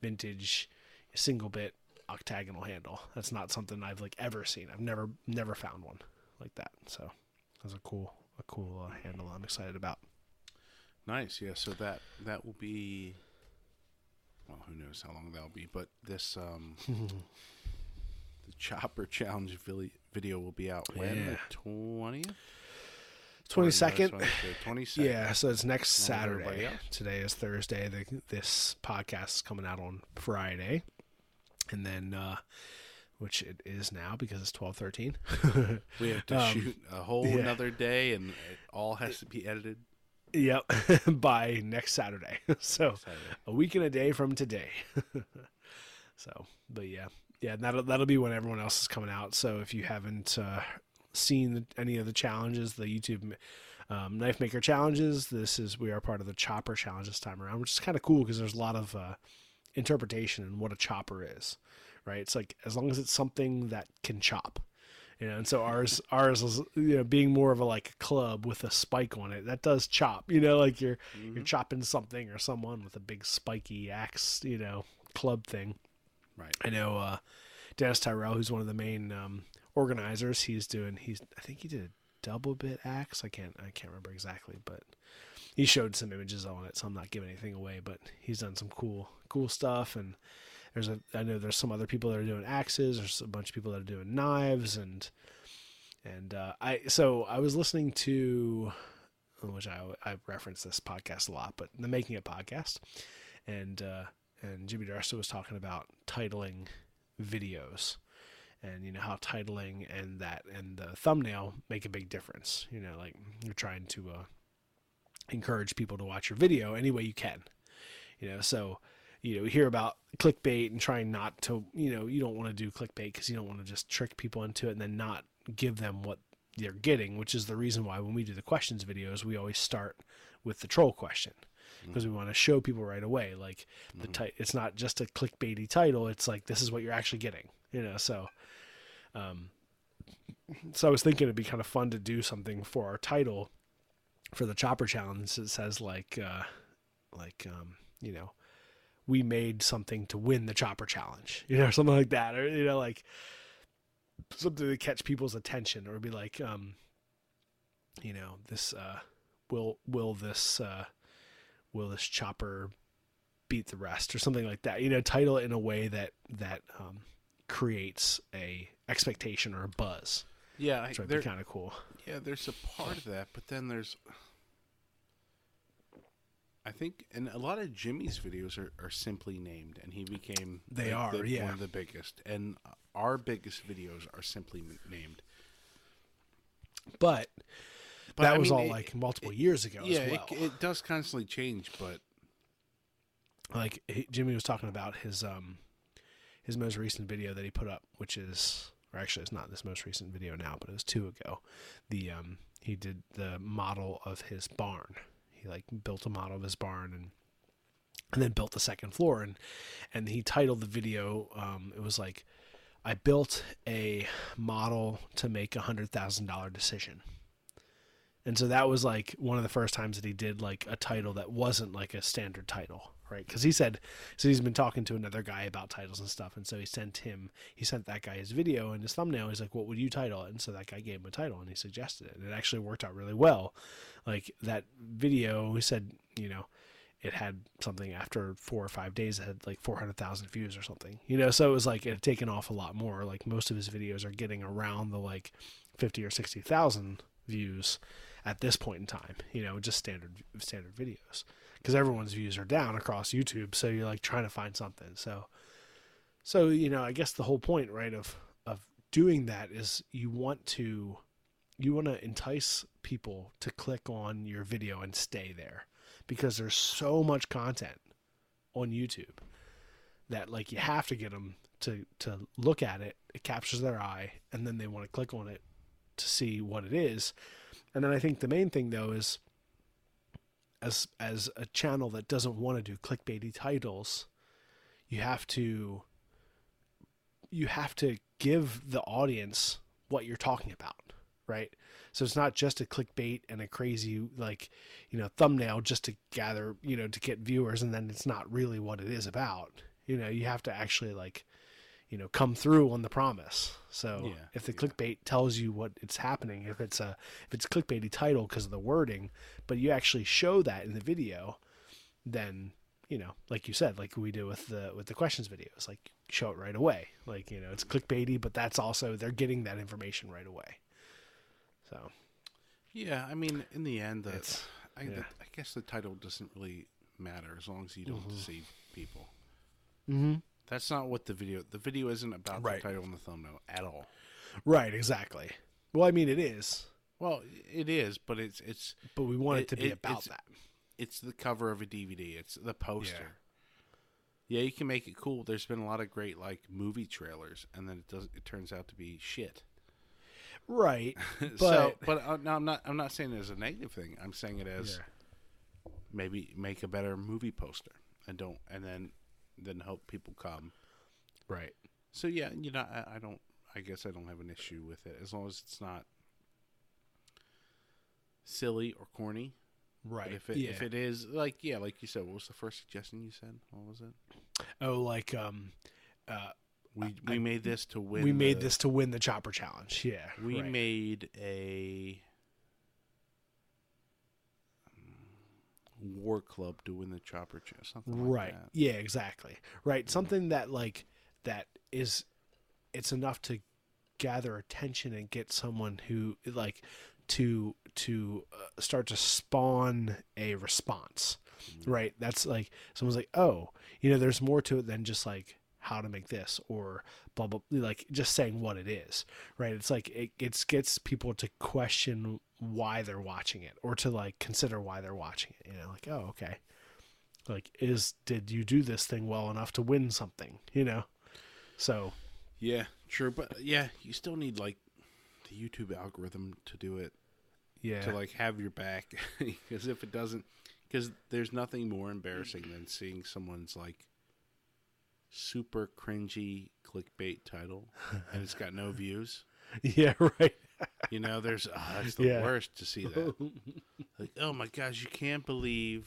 vintage, single bit octagonal handle. That's not something I've like ever seen. I've never never found one like that. So that's a cool a cool uh, handle. I'm excited about. Nice. Yeah. So that that will be. Well, who knows how long that'll be, but this um, [laughs] the Chopper Challenge video will be out when Yeah. the twentieth. Twenty second. Twenty second. Yeah, so it's next Saturday. Today is Thursday. The, this podcast is coming out on Friday, and then uh, which it is now because it's twelve thirteen. We have to [laughs] Um, shoot a whole yeah. another day, and it all has to be edited. Yep, [laughs] by next Saturday. [laughs] so Saturday. a week and a day from today. [laughs] so, but yeah, yeah, that'll that'll be when everyone else is coming out. So if you haven't uh, seen any of the challenges, the YouTube um, knife maker challenges, this is we are part of the chopper challenge this time around, which is kind of cool because there's a lot of uh, interpretation in what a chopper is. Right? It's like as long as it's something that can chop you know, and so ours [laughs] ours is you know being more of a like a club with a spike on it that does chop you know like you're you're chopping something or someone with a big spiky axe you know club thing Right. i know uh dennis tyrell who's one of the main um organizers he's doing he's i think he did a double bit axe i can't i can't remember exactly but he showed some images on it so i'm not giving anything away but he's done some cool cool stuff and there's a I know there's some other people that are doing axes. There's a bunch of people that are doing knives and and uh, I so I was listening to which I I reference this podcast a lot, but the Making It podcast and uh, and Jimmy DiResta was talking about titling videos and you know how titling and that and the thumbnail make a big difference. You know, like you're trying to uh, encourage people to watch your video any way you can. You know, so you know, we hear about clickbait and trying not to, you know, you don't want to do clickbait because you don't want to just trick people into it and then not give them what they're getting, which is the reason why when we do the questions videos, we always start with the troll question because we want to show people right away, like the ti- it's not just a clickbaity title. It's like, this is what you're actually getting, you know? So, um, so I was thinking it'd be kind of fun to do something for our title for the chopper challenge that says like, uh, like, um, you know, we made something to win the chopper challenge, [laughs] you know, something like that, or you know, like something to catch people's attention, or be like, um, you know, this uh, will will this uh, will this chopper beat the rest, or something like that, you know, title it in a way that that um, creates a expectation or a buzz, Yeah, I- which would be kind of cool. yeah. There's a part of that, but then there's. I think, and a lot of Jimmy's videos are, are simply named, and he became They like, are, the- yeah. one of the biggest. And our biggest videos are simply named. But, But, that I was mean, all it- like multiple years ago yeah, as well. it, it does constantly change, but like Jimmy was talking about his um his most recent video that he put up, which is or actually it's not this most recent video now, but it was two ago. The um he did the model of his barn. Like built a model of his barn and and then built the second floor and and he titled the video um it was like I built a model to make a hundred thousand dollar decision. And so that was like one of the first times that he did like a title that wasn't like a standard title, right? Because he said, so he's been talking to another guy about titles and stuff, and so he sent him, he sent that guy his video and his thumbnail. He's like, "What would you title it?" And so that guy gave him a title, and he suggested it, and it actually worked out really well. Like that video, he said, you know, it had something after four or five days, it had like four hundred thousand views or something, you know. So it was like it had taken off a lot more. Like most of his videos are getting around the like fifty or sixty thousand views at this point in time, you know, just standard standard videos because everyone's views are down across YouTube. So you're like trying to find something. So, so you know, I guess the whole point, right, of of doing that is you want to you want to entice people to click on your video and stay there because there's so much content on YouTube that like you have to get them to to look at it it captures their eye and then they want to click on it to see what it is and then I think the main thing though is as as a channel that doesn't want to do clickbaity titles you have to you have to give the audience what you're talking about right? So it's not just a clickbait and a crazy like you know thumbnail just to gather you know to get viewers and then it's not really what it is about. You know you have to actually like you know come through on the promise so Yeah, if the clickbait tells you what it's happening if it's a if it's clickbaity title because of the wording but you actually show that in the video then you know like you said like we do with the with the questions videos like show it right away like you know it's clickbaity but that's also they're getting that information right away so Yeah, I mean, in the end, the, I, yeah. the, I guess the title doesn't really matter as long as you don't deceive people. mm-hmm. That's not what the video. The video isn't about Right. the title and the thumbnail at all. right exactly well i mean it is Well, it is, but it's it's but we want it, It- to be it- about that it's the cover of a DVD. It's the poster. Yeah. you can make it cool. There's been a lot of great like movie trailers, and then it does. It turns out to be shit. right [laughs] but so, but uh, no, I'm not. I'm not saying it as a negative thing. I'm saying it as Yeah. maybe make a better movie poster, and don't, and then then hope people come. right So yeah, you know, I, I don't. I guess I don't have an issue with it as long as it's not silly or corny. right if it yeah. if it is like yeah, like you said, what was the first suggestion you said? What was it? oh like um uh We we made this to win. we made this to win the chopper challenge yeah We right. made a war club to win the chopper challenge. Something like right. yeah exactly. Right. Something that like that is it's enough to gather attention and get someone who like to to uh, start to spawn a response. Right? That's like someone's like oh you know there's more to it than just like how to make this or blah blah like just saying what it is right? It's like it, it gets people to question why they're watching it or to like consider why they're watching it you know like oh okay. Like is did you do this thing well enough to win something? You know? So Yeah, true, but yeah, you still need like the YouTube algorithm to do it yeah. to like have your back [laughs] because if it doesn't because there's nothing more embarrassing than seeing someone's like super cringy clickbait title and it's got no [laughs] views. Yeah right. You know there's oh, that's the Yeah. worst to see that. [laughs] Like oh my gosh you can't believe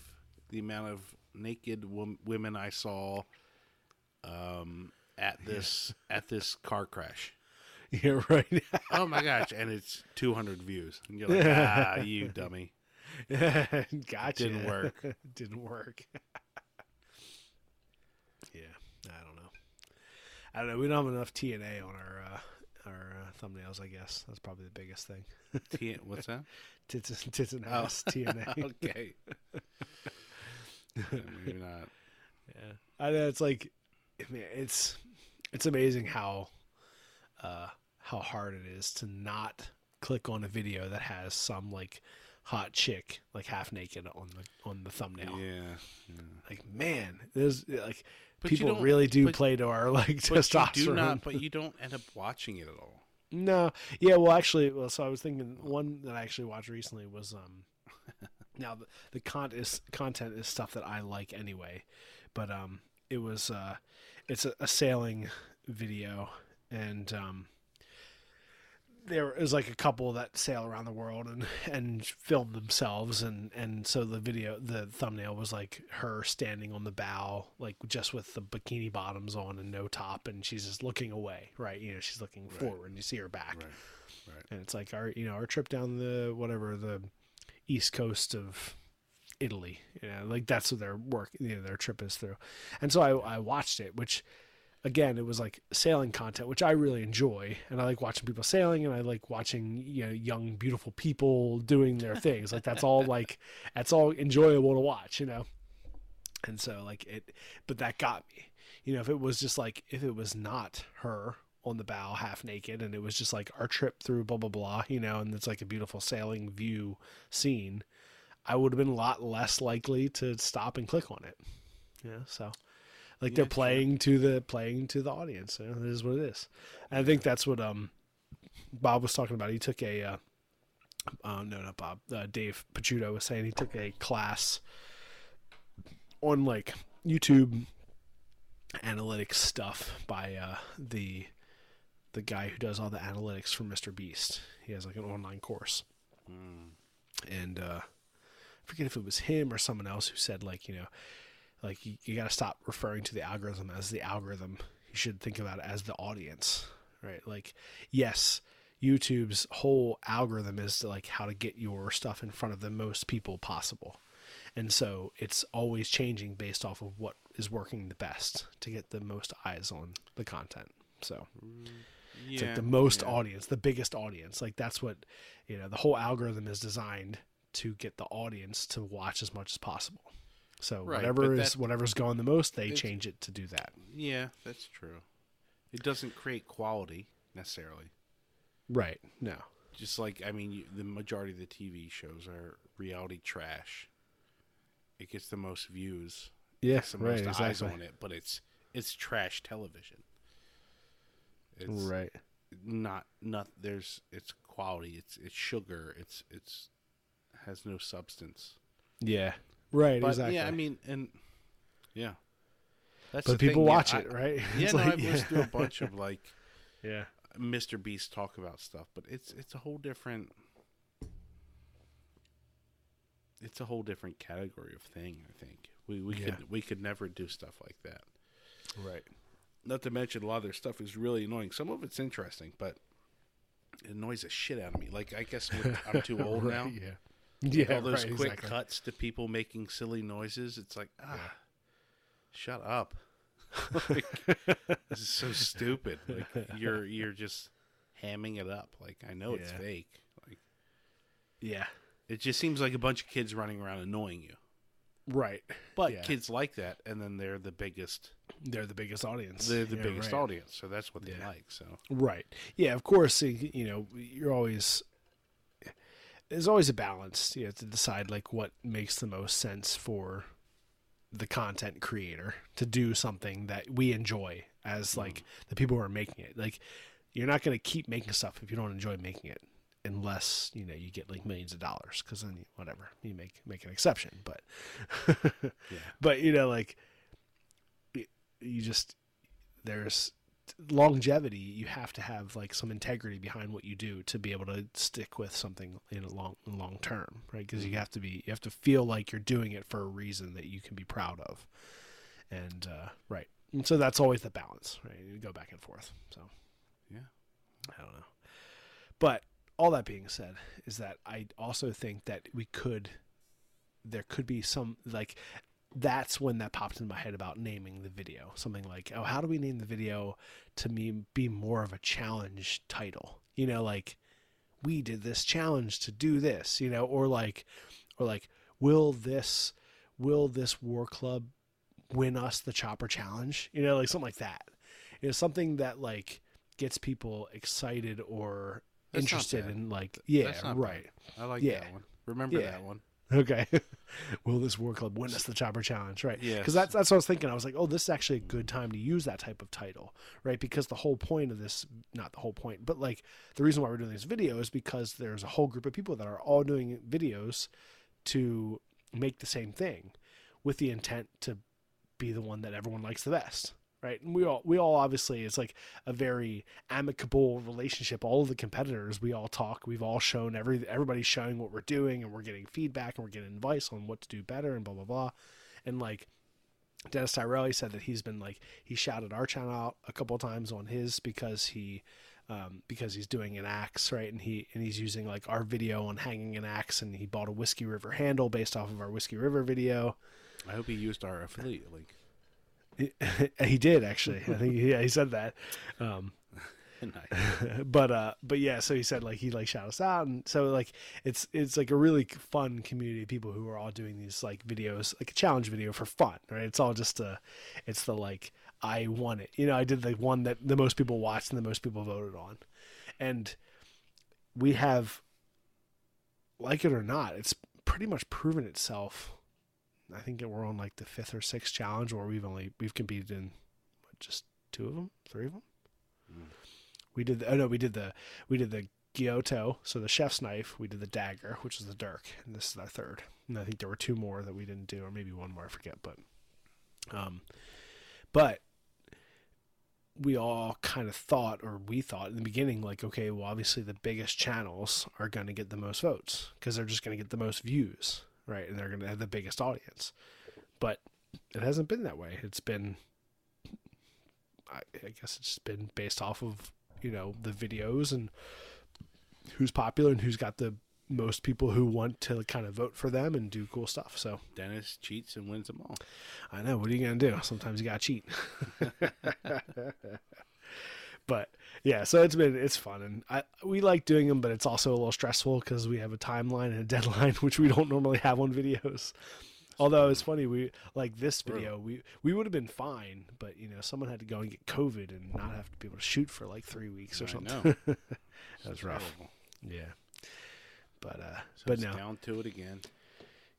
the amount of naked wom- women i saw um at this at this car crash. [laughs] Yeah right. Oh my gosh and it's 200 views. And you're like ah you dummy. Gotcha. Didn't work. didn't work yeah i don't know i don't know we don't have enough tna on our uh our uh, thumbnails i guess. That's probably the biggest thing. T- what's that? Tits, [laughs] tits and ass tna [laughs] okay. [laughs] Yeah, maybe not. Yeah, I know it's like, I mean, it's it's amazing how uh, how hard it is to not click on a video that has some like hot chick like half naked on the on the thumbnail. yeah, yeah. Like, man, there's like But people don't- really do but- play to our [laughs] like testosterone. you do not but [laughs] you don't end up watching it at all No, yeah. Well, actually, well, so I was thinking one that I actually watched recently was um. [laughs] now the the con is content is stuff that I like anyway, but um, it was uh, it's a, a sailing video and um. There is like a couple that sail around the world and and film themselves and and so the video the thumbnail was like her standing on the bow like just with the bikini bottoms on and no top and she's just looking away right? You know she's looking forward and you see her back. Right. Right. And it's like our you know our trip down the whatever the east coast of Italy. You know like that's what their work you know their trip is through. And so I, I watched it which again it was like sailing content which I really enjoy and I like watching people sailing and I like watching you know young beautiful people doing their [laughs] things. Like that's all like that's all enjoyable to watch you know? And so like it but that got me. You know if it was just like if it was not her on the bow half naked and it was just like our trip through blah blah blah you know and it's like a beautiful sailing view scene i would have been a lot less likely to stop and click on it. Yeah so like they're Yeah, true. playing to the playing to the audience you know, it is what it is and i think that's what um bob was talking about he took a uh, uh no not bob uh, dave picciuto was saying he took a class on like youtube analytics stuff by uh, the the guy who does all the analytics for Mr. Beast. He has like an online course, and uh, I forget if it was him or someone else who said like you know, like you, you got to stop referring to the algorithm as the algorithm. You should think about it as the audience, right? Like, yes, YouTube's whole algorithm is to like how to get your stuff in front of the most people possible. And so it's always changing based off of what is working the best to get the most eyes on the content. So it's like the most audience, the biggest audience. Like that's what, you know, the whole algorithm is designed to get the audience to watch as much as possible. So Right, whatever is that- whatever's going the most, they change it to do that. Yeah, that's true. It doesn't create quality necessarily. Right. No. Just like I mean, you, the majority of the TV shows are reality trash. It gets the most views, Yeah. gets the Right. most eyes on it, but it's it's trash television. It's Right. not not there's it's quality. It's it's sugar. It's it's has no substance. Yeah. Right. But exactly. yeah, I mean, and yeah, that's but the people thing, yeah, watch I- it, right? [laughs] Yeah, It's no, like- I've listened to a bunch of like [laughs] Yeah. Mr. Beast talk about stuff, but it's it's a whole different it's a whole different category of thing, I think. We we Yeah. could we could never do stuff like that. Right. Not to mention a lot of their stuff is really annoying. Some of it's interesting, but it annoys the shit out of me. Like I guess I'm too [laughs] old now. Yeah. Yeah. All those right, quick exactly. cuts to people making silly noises. It's like, ah, shut up. [laughs] like, this is so stupid. Like [laughs] you're you're just hamming it up. Like I know it's fake. Like Yeah. it just seems like a bunch of kids running around annoying you. Right. But Yeah. kids like that, and then they're the biggest. They're the biggest audience. They're the Yeah, biggest right. audience, so that's what they Yeah. like. So Right. Yeah, of course, you know, you're always there's always a balance. You have to decide like what makes the most sense for the content creator to do something that we enjoy as mm-hmm. like the people who are making it. Like you're not going to keep making stuff if you don't enjoy making it unless, you know, you get like millions of dollars cuz then whatever, you make make an exception, but [laughs] but you know like you just there's longevity you have to have like some integrity behind what you do to be able to stick with something in a long long term right? Because you have to be you have to feel like you're doing it for a reason that you can be proud of. And uh, right. And so that's always the balance right? You go back and forth so. Yeah, I don't know. But all that being said, is that I also think that we could, there could be some like, that's when that popped in my head about naming the video. Something like, oh, how do we name the video to me be more of a challenge title? You know, like we did this challenge to do this. You know, or like, or like, will this, will this war club win us the chopper challenge? You know, like something like that. You know, something that like gets people excited or That's interested in like yeah right bad. I like Yeah. that one. Remember Yeah. that one? Okay. [laughs] Will this war club win us the chopper challenge? Right. Yeah. because that's that's what i was thinking. I was like oh this is actually a good time to use that type of title right? Because the whole point of this not the whole point but like the reason why we're doing this video is because there's a whole group of people that are all doing videos to make the same thing with the intent to be the one that everyone likes the best right? And we all we all obviously it's like a very amicable relationship. All of the competitors we all talk we've all shown every everybody's showing what we're doing and we're getting feedback and we're getting advice on what to do better and blah blah blah. And like Dennis Tyrell he said that he's been like he shouted our channel out a couple times on his because he um, because he's doing an axe right? And he and he's using like our video on hanging an axe and he bought a whiskey river handle based off of our whiskey river video. I hope he used our affiliate link. [laughs] he did actually. I think yeah, he said that. Um, [laughs] nice. [laughs] but uh, but yeah, so he said like he like shout us out, and so like it's it's like a really fun community of people who are all doing these like videos, like a challenge video for fun, right? It's all just a, it's the like I won it. You know, I did the one that the most people watched and the most people voted on. And we have like it or not, it's pretty much proven itself. I think we're on like the fifth or sixth challenge where we've only we've competed in what, just two of them, three of them. We did the, oh no, we did the we did the Gyuto, so the chef's knife. We did the dagger, which is the dirk, and this is our third. And I think there were two more that we didn't do, or maybe one more. I forget, but um, but we all kind of thought, or we thought in the beginning, like, okay, well, obviously the biggest channels are going to get the most votes because they're just going to get the most views, right? And they're going to have the biggest audience. But it hasn't been that way. It's been, I, I guess, it's been based off of you know the videos and who's popular and who's got the most people who want to kind of vote for them and do cool stuff. So Dennis cheats and wins them all. I know. What are you gonna do? Sometimes you gotta cheat. [laughs] [laughs] but yeah, so it's been it's fun and I we like doing them, but it's also a little stressful because we have a timeline and a [laughs] deadline, which we don't normally have on videos. Although it's funny, we like this video, we we would have been fine, but you know, someone had to go and get COVID and not have to be able to shoot for like three weeks or I something. know. [laughs] that was rough. Terrible. Yeah, but uh, So but it's no, down to it again.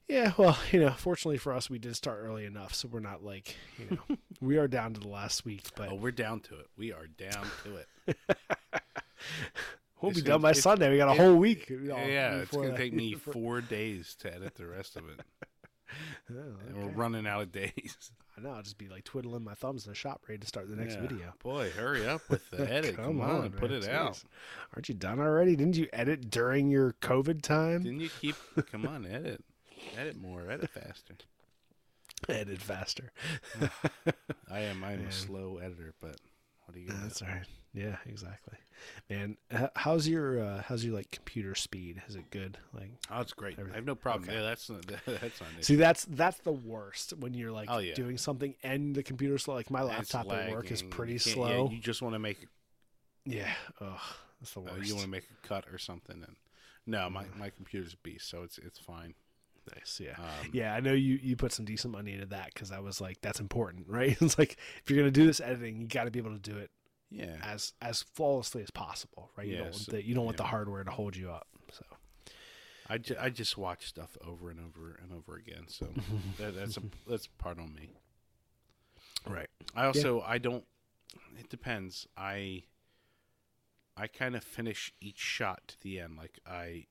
yeah. Well, you know, fortunately for us, we did start early enough, so we're not like you know, [laughs] we are down to the last week, but Oh, we're down to it. We are down to it. [laughs] we'll it's be gonna- done by Sunday. We got a it- whole week. you know, yeah, it's gonna that. take me [laughs] four days to edit the rest of it. [laughs] Oh, And We're running out of days. I know. I'll just be like twiddling my thumbs in the shop, ready to start the next Yeah. video. Boy, hurry up with the edit. Come, on, put it out. Aren't you done already? Didn't you edit during your COVID time? Didn't you keep? Come on, edit, edit more, edit faster. Edit faster. I am. I'm a slow editor, but what are you gonna That's do? all right. Yeah, exactly. Man, how's your uh, how's your like computer speed? Is it good? Like, Oh, it's great. I have no problem. Okay. Yeah, that's not, [laughs] that's an see, that's that's the worst when you're like Oh, yeah. doing something and the computer's slow. Like my laptop at work is pretty You slow. Yeah, you just want to make Yeah. Ugh, that's the uh, worst. you want to make a cut or something, and no, my my computer's a beast, so it's it's fine. Nice, yeah, Um, yeah. I know you you put some decent money into that because I was like, that's important, [laughs] right? it's like if you're gonna do this editing, you got to be able to do it Yeah, as as flawlessly as possible, right? You don't Yes, want the, you don't want the hardware to hold you up. So I, ju- I just watch stuff over and over and over again, so [laughs] that, that's a that's part on me. right, I also I don't. It depends. I I kind of finish each shot to the end. Like I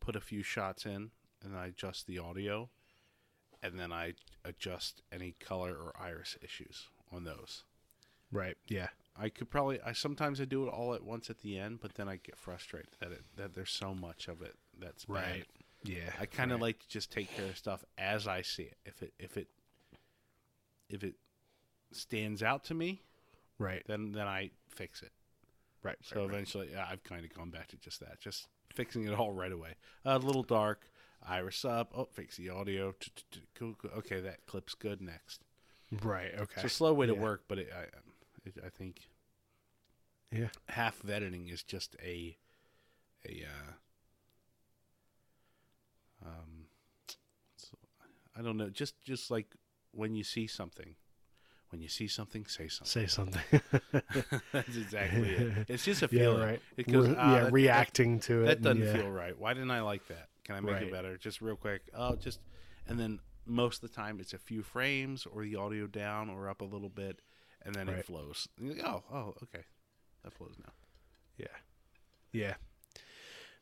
put a few shots in, and I adjust the audio, and then I adjust any color or iris issues on those. right, yeah, I could probably. I sometimes I do it all at once at the end, but then I get frustrated that it that there's so much of it that's bad. right, yeah. I kind of right. like to just take care of stuff as I see it. If it if it if it stands out to me, right, then then I fix it. right. So right, right. eventually, yeah, I've kind of gone back to just that, just fixing it all right away. a little dark, iris up. Oh, fix the audio. Okay, that clip's good. Next. right, okay. It's a slow way to work, but it, I, I think Yeah, half of editing is just a a uh, um. So, I don't know. Just just like when you see something. When you see something, say something. say something. [laughs] [laughs] That's exactly it. It's just a yeah, feeling. right. It goes, Re- "Ah, yeah, that- that- reacting to it. that doesn't yeah. feel right. Why didn't I like that? Can I make Right. it better? Just real quick. Oh, just and then most of the time it's a few frames or the audio down or up a little bit, and then Right. it flows. Like, oh, oh, okay, that flows now. Yeah. Yeah.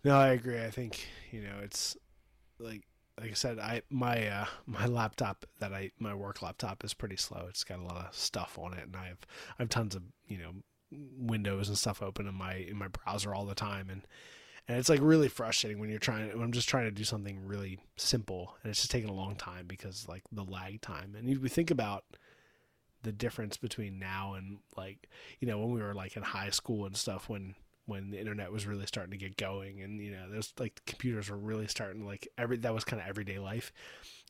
No, I agree. I think, you know, it's like like I said, I my uh my laptop that I my work laptop is pretty slow. It's got a lot of stuff on it and I have I have tons of, you know, windows and stuff open in my in my browser all the time and and it's like really frustrating when you're trying when I'm just trying to do something really simple and it's just taking a long time because like the lag time. And if we think about the difference between now and like you know when we were like in high school and stuff when when the internet was really starting to get going and you know there's like computers were really starting like every that was kind of everyday life.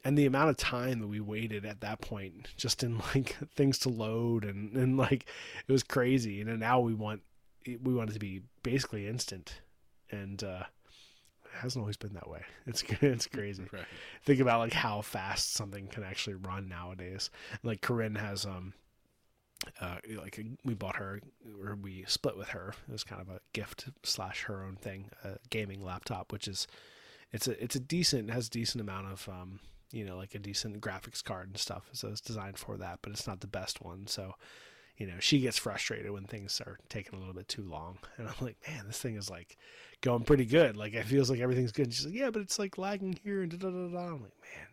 And the amount of time that we waited at that point just in [laughs] like things to load and and like it was crazy. And now we want we want it to be basically instant. And uh hasn't always been that way [laughs] it's it's crazy Right. think about like how fast something can actually run nowadays. Like Corinne has um uh, like we bought her or we split with her. It was kind of a gift slash her own thing, a gaming laptop, which is it's a it's a decent has a decent amount of um, you know like a decent graphics card and stuff. So it's designed for that, but it's not the best one. So you know she gets frustrated when things are taking a little bit too long, [laughs] and I'm like, man, this thing is like going pretty good. Like it feels like everything's good. And she's like, yeah, but it's like lagging here and da da da da. I'm like, man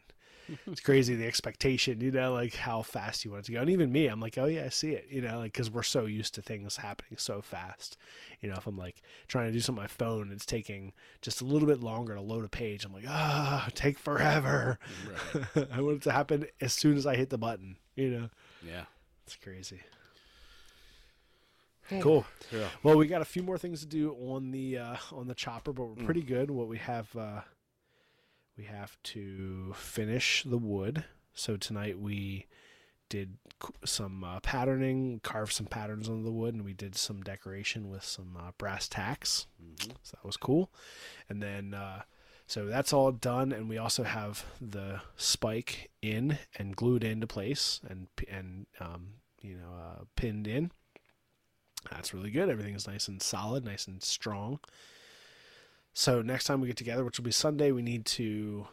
[laughs] it's crazy the expectation, you know, like how fast you want it to go. And even me, I'm like, oh yeah, I see it, you know, like because we're so used to things happening so fast. You know, if I'm like trying to do something on my phone, it's taking just a little bit longer to load a page. I'm like, ah, oh, take forever. Right. [laughs] I want it to happen as soon as I hit the button. You know. Yeah. It's crazy. Cool. Yeah. Well, we got a few more things to do on the uh, on the chopper, but we're mm. pretty good. What we have uh, we have to finish the wood. So tonight we did some uh, patterning, carved some patterns on the wood, and we did some decoration with some uh, brass tacks. Mm-hmm. So that was cool. And then, uh, so that's all done, and we also have the spike in and glued into place and and um, you know uh, pinned in. That's really good. Everything is nice and solid, nice and strong. So next time we get together, which will be Sunday, we need to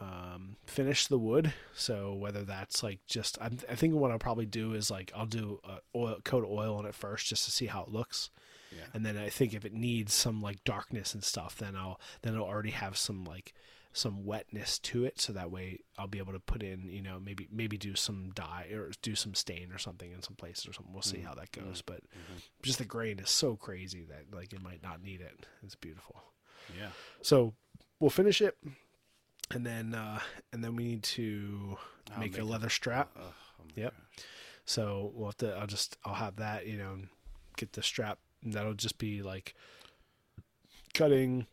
um, finish the wood. So whether that's like just, I'm, I think what I'll probably do is like I'll do a oil coat of oil on it first just to see how it looks. Yeah. And then I think if it needs some like darkness and stuff, then I'll then it'll already have some like some wetness to it, so that way I'll be able to put in you know maybe maybe do some dye or do some stain or something in some places or something. We'll see mm-hmm. how that goes. But mm-hmm. just the grain is so crazy that like it might not need it. It's beautiful. Yeah. So we'll finish it, and then uh, and then we need to make, make, a leather strap. oh yep. Gosh. So we'll have to. I'll just I'll have that. You know, get the strap. And that'll just be like cutting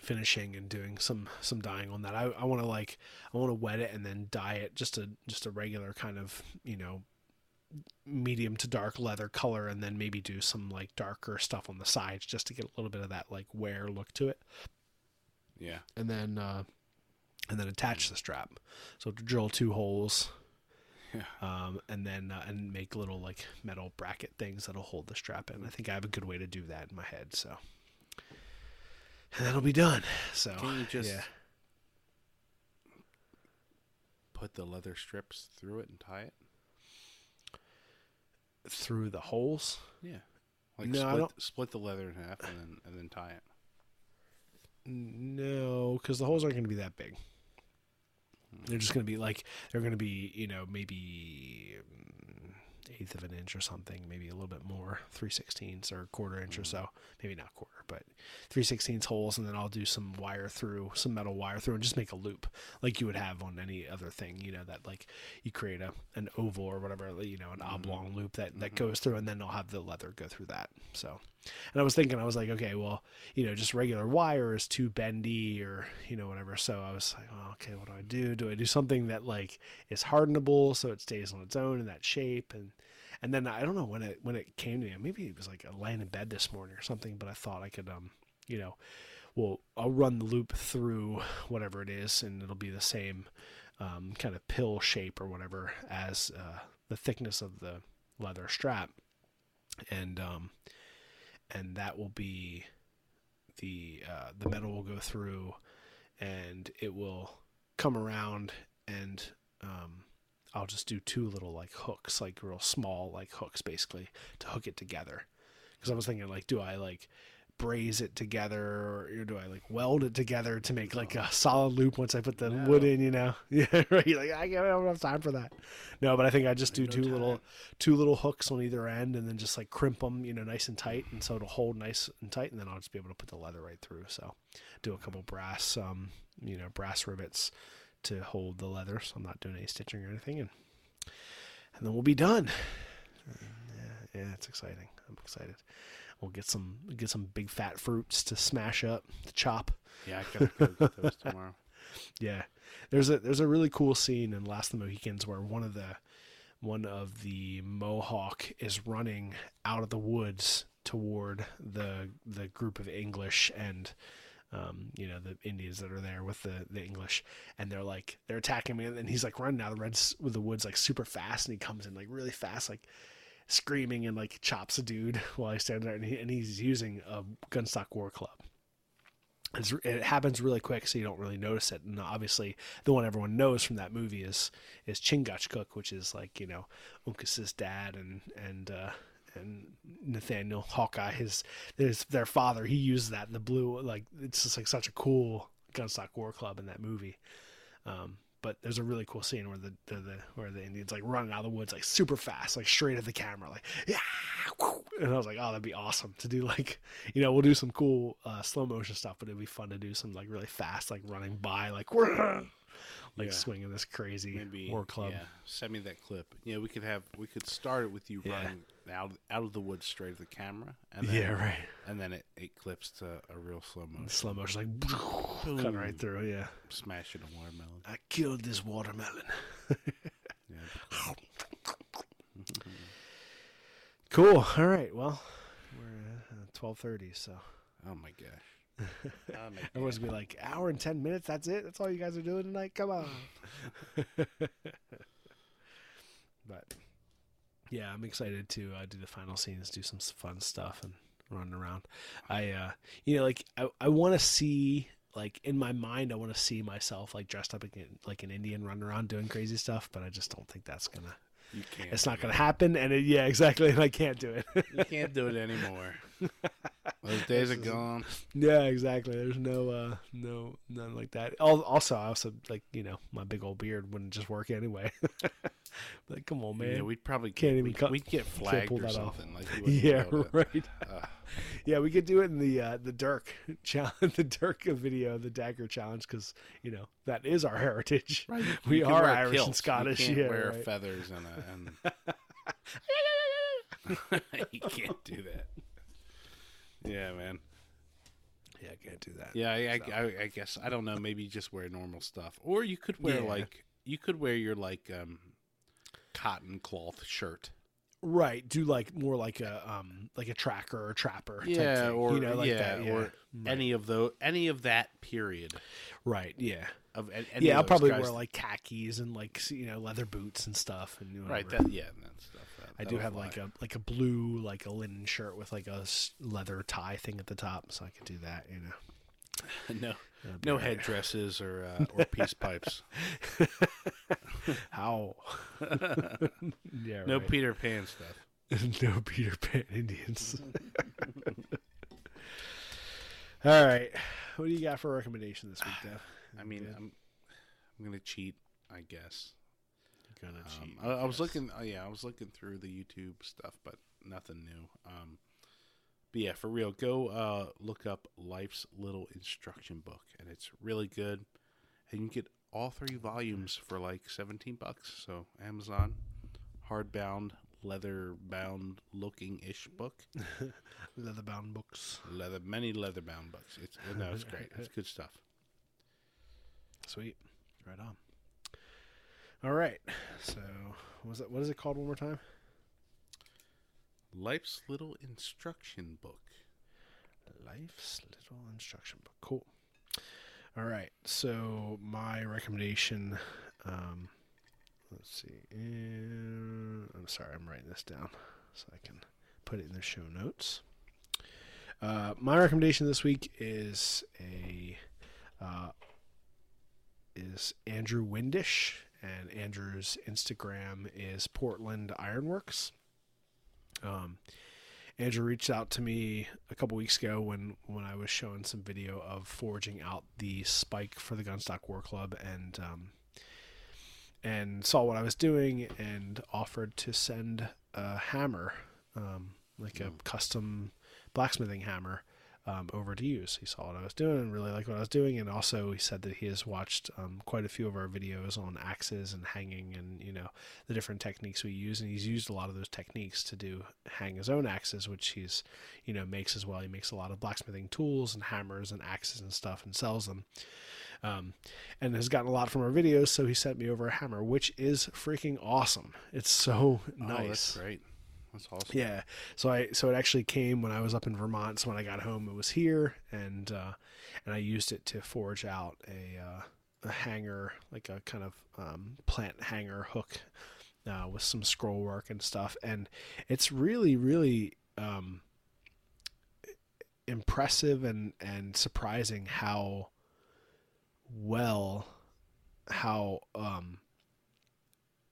finishing and doing some some dyeing on that. I, I want to like I want to wet it and then dye it just a just a regular kind of you know medium to dark leather color and then maybe do some like darker stuff on the sides just to get a little bit of that like wear look to it. Yeah. And then uh and then attach the strap. So to drill two holes. Yeah. Um, and then uh, and make little like metal bracket things that'll hold the strap in. I think I have a good way to do that in my head. So and that'll be done. So can you just yeah. put the leather strips through it and tie it? through the holes. Yeah. Like no, split, split the leather in half and then and then tie it. No, because the holes aren't going to be that big. Hmm. They're just going to be like they're going to be you know maybe eighth of an inch or something, maybe a little bit more, three sixteenths or quarter inch mm. or so, maybe not quarter, but three sixteenths holes, and then I'll do some wire through, some metal wire through, and just make a loop like you would have on any other thing, you know, that like you create a an oval or whatever, you know, an mm-hmm. oblong loop that that mm-hmm. goes through, and then I'll have the leather go through that. So, and I was thinking, I was like, okay, well, you know, just regular wire is too bendy or you know whatever. So I was like, oh, okay, what do I do? Do I do something that like is hardenable so it stays on its own in that shape and and then I don't know when it when it came to me. Maybe it was like laying in bed this morning or something. But I thought I could, um, you know, well, I'll run the loop through whatever it is, and it'll be the same um, kind of pill shape or whatever as uh, the thickness of the leather strap, and um, and that will be the uh, the metal will go through, and it will come around and um, I'll just do two little like hooks, like real small like hooks basically to hook it together. Because I was thinking like, do I like braze it together or do I like weld it together to make like a solid loop once I put the no. wood in, you know? [laughs] Yeah, right. Like I don't have enough time for that. No, but I think I just do two little two little hooks on either end and then just like crimp them, you know, nice and tight, and so it'll hold nice and tight, and then I'll just be able to put the leather right through. So, do a couple brass, um, you know, brass rivets to hold the leather, so I'm not doing any stitching or anything, and and then we'll be done. Yeah, yeah, it's exciting. I'm excited. We'll get some get some big fat fruits to smash up, to chop. Yeah, I gotta go get those [laughs] tomorrow. yeah, there's a there's a really cool scene in Last of the Mohicans where one of the one of the Mohawk is running out of the woods toward the the group of English and um, you know, the Indians that are there with the, the English, and they're like they're attacking me, and he's like running out of the reds with the woods like super fast, and he comes in like really fast, like screaming and like chops a dude [laughs] while he's standing there, and, he, and he's using a gunstock war club. It's, it happens really quick, so you don't really notice it. And obviously, the one everyone knows from that movie is is Chingachgook, which is like you know Uncas's dad and and uh, and Nathaniel Hawkeye, his his their father. He used that in the blue. Like it's just like such a cool gunstock war club in that movie. Um, but there's a really cool scene where the, the, the where the Indians like running out of the woods like super fast, like straight at the camera, like yeah, [laughs] and I was like, oh, that'd be awesome to do. Like, you know, we'll do some cool uh, slow motion stuff, but it'd be fun to do some like really fast, like running by, like [laughs] like Yeah. swinging this crazy Maybe war club. Yeah, send me that clip. Yeah, we could have we could start it with you Yeah. running out out of the woods straight at the camera, and then, Yeah, right. and then it, it clips to a real slow motion, Slow motion, like [laughs] cut right through. Yeah, smashing a watermelon. I killed this watermelon. Yeah, Cool. All right. Well, we're at twelve thirty, so oh my gosh. [laughs] Oh my everyone's gonna be like, hour and ten minutes. That's it. That's all you guys are doing tonight. Come on. [laughs] but yeah, I'm excited to uh, do the final scenes, do some fun stuff, and run around. I, uh, you know, like I, I want to see. Like in my mind, I want to see myself like dressed up an- like an Indian, running around doing crazy stuff. But I just don't think that's gonna. You can't. It's not gonna happen. And it, yeah, exactly. And I can't do it. You can't do it anymore. [laughs] Those days are gone. Yeah, exactly. There's no, uh, no, none like that. Also, I also like, you know, my big old beard wouldn't just work anyway. [laughs] [laughs] like, come on, man. Yeah, we'd probably Can't even we'd, cut- we'd get flagged or that off. something. Like [laughs] yeah, be able to- right. Ugh. [laughs] yeah, we could do it in the uh, the Dirk challenge, the Dirk video, the dagger challenge, because you know that is our heritage. Right, you- We you are Irish and. You Scottish, can't yeah, wear right. feathers and a, and you can't do that. Yeah, man. Yeah, I can't do that. Yeah, I, I, I, I guess I don't know. Maybe just wear normal stuff, or you could wear Yeah. like you could wear your like um, cotton cloth shirt. Right. Do like more like a um like a tracker or trapper. type Yeah, thing, or you know, like yeah, that. Yeah. or Right. any of the any of that period right. Yeah. of any yeah, I'll probably guys. wear like khakis and like you know leather boots and stuff. And right. whatever. That yeah, that stuff. That, I do have fly. like a like a blue like a linen shirt with like a leather tie thing at the top, so I could do that. You know, [laughs] no That'd no headdresses or uh, or peace [laughs] pipes. How? [laughs] yeah. No right. Peter Pan stuff. no Peter Pan Indians. All right, what do you got for a recommendation this week, Dev? [sighs] I mean, Good. I'm I'm gonna cheat, I guess. You're gonna Um, cheat. I, I was looking. Oh yeah, I was looking through the YouTube stuff, but nothing new. Um, but yeah, for real, go uh, look up Life's Little Instruction Book, and it's really good. And you can get all three volumes for like seventeen bucks. So Amazon, hardbound, leather bound looking ish book, [laughs] leather bound books. leather many leather bound books. It's no, it's great. It's good stuff. Sweet, right on. All right, so what was it? What is it called one more time? Life's Little Instruction Book. Life's Little Instruction Book. Cool. All right. So my recommendation. Um, let's see. I'm sorry. I'm writing this down so I can put it in the show notes. Uh, my recommendation this week is a uh, is Andrew Windish, and Andrew's Instagram is Portland Ironworks. Um, Andrew reached out to me a couple weeks ago when when I was showing some video of forging out the spike for the Gunstock War Club and um, and saw what I was doing and offered to send a hammer, um, like a custom blacksmithing hammer, um, over to use. He saw what I was doing and really liked what I was doing, and also he said that he has watched um, quite a few of our videos on axes and hanging and you know the different techniques we use, and he's used a lot of those techniques to do hang his own axes, which he's you know makes as well. He makes a lot of blacksmithing tools and hammers and axes and stuff and sells them. Um, and has gotten a lot from our videos, so he sent me over a hammer, which is freaking awesome. It's so nice. Oh, that's great. That's awesome. Yeah. So I so it actually came when I was up in Vermont. So when I got home, it was here, and uh, and I used it to forge out a uh, a hanger, like a kind of um, plant hanger hook, uh, with some scroll work and stuff. And it's really really um, impressive and and surprising how well how um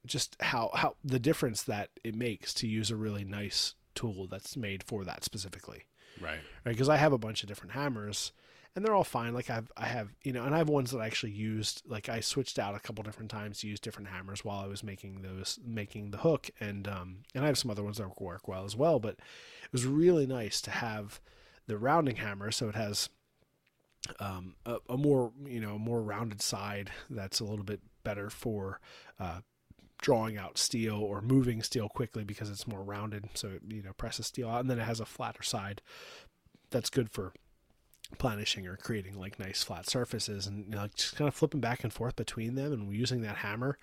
just how how the difference that it makes to use a really nice tool that's made for that specifically. Right. right? Because i have a bunch of different hammers and they're all fine. Like i've i have you know and i have ones that i actually used like i switched out a couple different times to use different hammers while i was making those making the hook and um and i have some other ones that work well as well but it was really nice to have the rounding hammer so it has um, a, a more you know a more rounded side that's a little bit better for uh, drawing out steel or moving steel quickly because it's more rounded so it you know presses steel out and then it has a flatter side that's good for planishing or creating like nice flat surfaces and you know, just kind of flipping back and forth between them and using that hammer.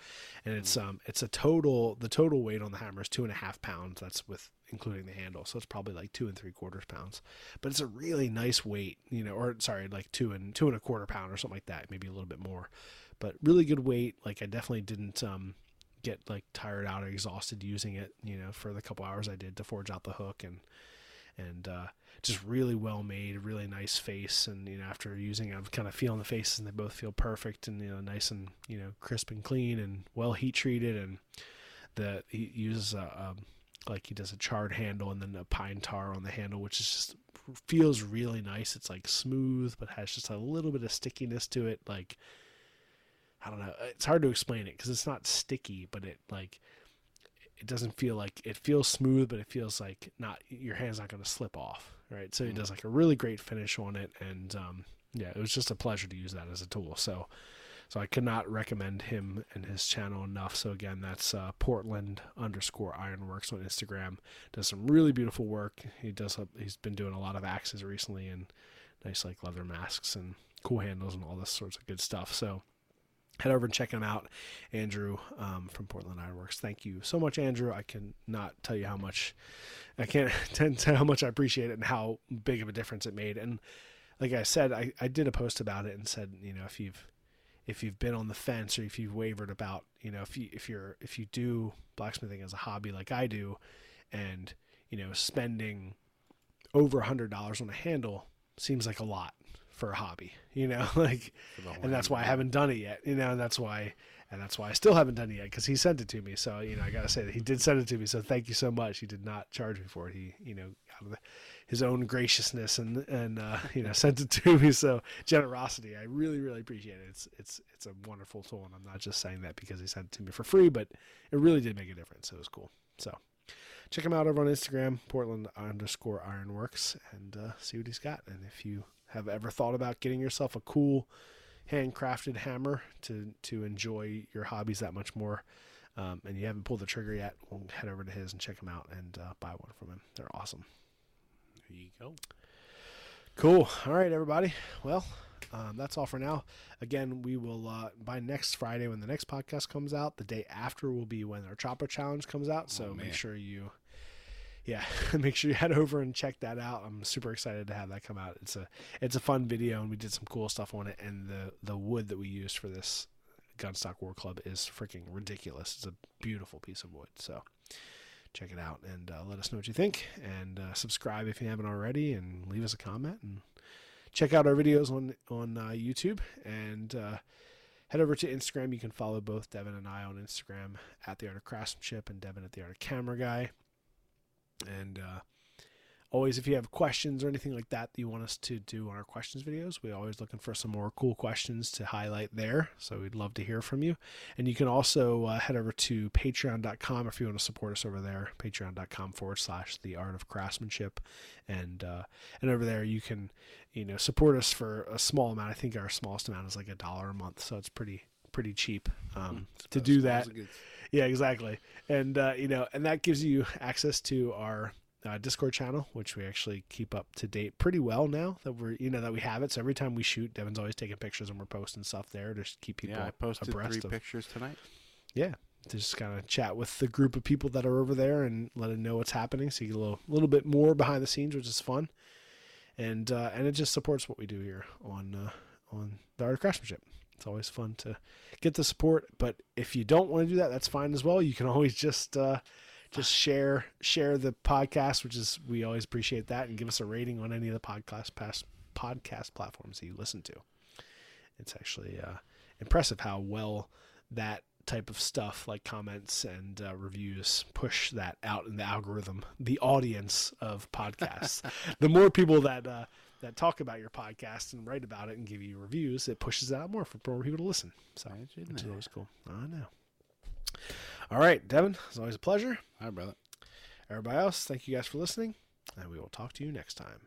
And it's um it's a total the total weight on the hammer is two and a half pounds that's with including the handle so it's probably like two and three quarters pounds. But it's a really nice weight you know or sorry like two and two and a quarter pound or something like that maybe a little bit more. But really good weight like i definitely didn't um get like tired out or exhausted using it you know for the couple hours i did to forge out the hook and and uh, just really well made, really nice face. And you know, after using, it, I'm kind of feeling the faces, and they both feel perfect and you know, nice and you know, crisp and clean and well heat treated. And the he uses a um, like he does a charred handle and then a pine tar on the handle, which is just feels really nice. It's like smooth, but has just a little bit of stickiness to it. Like I don't know, it's hard to explain it because it's not sticky, but it like it doesn't feel like it feels smooth, but it feels like not your hand's not going to slip off, right? So he does like a really great finish on it, and um, yeah, it was just a pleasure to use that as a tool. So, so I could not recommend him and his channel enough. So again, that's uh, Portland underscore Ironworks on Instagram. Does some really beautiful work. He does. He's been doing a lot of axes recently and nice like leather masks and cool handles and all this sorts of good stuff. So head over and check him out, Andrew um, from Portland Ironworks. Thank you so much, Andrew. I can not tell you how much I can't [laughs] tell how much I appreciate it and how big of a difference it made. And like I said, I, I did a post about it and said, you know, if you've if you've been on the fence or if you've wavered about, you know, if you if you're if you do blacksmithing as a hobby like I do, and you know, spending over a hundred dollars on a handle seems like a lot for a hobby, you know, [laughs] like, and that's why I haven't done it yet, you know, and that's why, and that's why I still haven't done it yet because he sent it to me. So, you know, I gotta say that he did send it to me. So thank you so much. He did not charge me for it. He, you know, out of the, his own graciousness and, and, uh, [laughs] you know, sent it to me. So generosity, I really, really appreciate it. It's, it's, it's a wonderful tool. And I'm not just saying that because he sent it to me for free, but it really did make a difference. It was cool. So check him out over on Instagram, Portland underscore Ironworks, and uh, see what he's got. And if you have ever thought about getting yourself a cool handcrafted hammer to to enjoy your hobbies that much more, um, and you haven't pulled the trigger yet, well, head over to his and check him out and uh, buy one from him. They're awesome. There you go. Cool. All right, everybody. Well, um, that's all for now. Again, we will uh, by next Friday when the next podcast comes out. The day after will be when our chopper challenge comes out. So Oh, make sure you, yeah, [laughs] make sure you head over and check that out. I'm super excited to have that come out. It's a it's a fun video and we did some cool stuff on it. And the the wood that we used for this Gunstock War Club is freaking ridiculous. It's a beautiful piece of wood. So check it out and uh, let us know what you think and uh, subscribe if you haven't already and leave us a comment and check out our videos on on uh, YouTube and uh, head over to Instagram. You can follow both Devon and I on Instagram at the Art of Craftsmanship and Devon at the Art of Camera Guy. And uh, always, if you have questions or anything like that that you want us to do on our questions videos, we're always looking for some more cool questions to highlight there. So we'd love to hear from you. And you can also uh, head over to patreon.com if you want to support us over there. Patreon.com forward slash the art of craftsmanship. And uh, and over there you can, you know, support us for a small amount. I think our smallest amount is like a dollar a month. So it's pretty pretty cheap um, to About do that. Well as it gets. Yeah, exactly. And uh, you know, and that gives you access to our uh, Discord channel, which we actually keep up to date pretty well now that we're you know that we have it. So every time we shoot, Devon's always taking pictures and we're posting stuff there to just keep people Yeah, I posted abreast three of. pictures tonight. Yeah, to just kind of chat with the group of people that are over there and let them know what's happening. So you get a little, little bit more behind the scenes, which is fun, and uh, and it just supports what we do here on uh, on the art of craftsmanship. It's always fun to get the support, but if you don't want to do that, that's fine as well. You can [laughs] always just uh, just share share the podcast, which is we always appreciate that, and give us a rating on any of the podcast past podcast platforms that you listen to. It's actually uh, impressive how well that type of stuff like comments and uh, reviews push that out in the algorithm the audience of podcasts [laughs] the more people that uh, that talk about your podcast and write about it and give you reviews it pushes it out more for more people to listen. So which is always cool. I know. All right devon it's always a pleasure. Hi, brother. everybody else thank you guys for listening and we will talk to you next time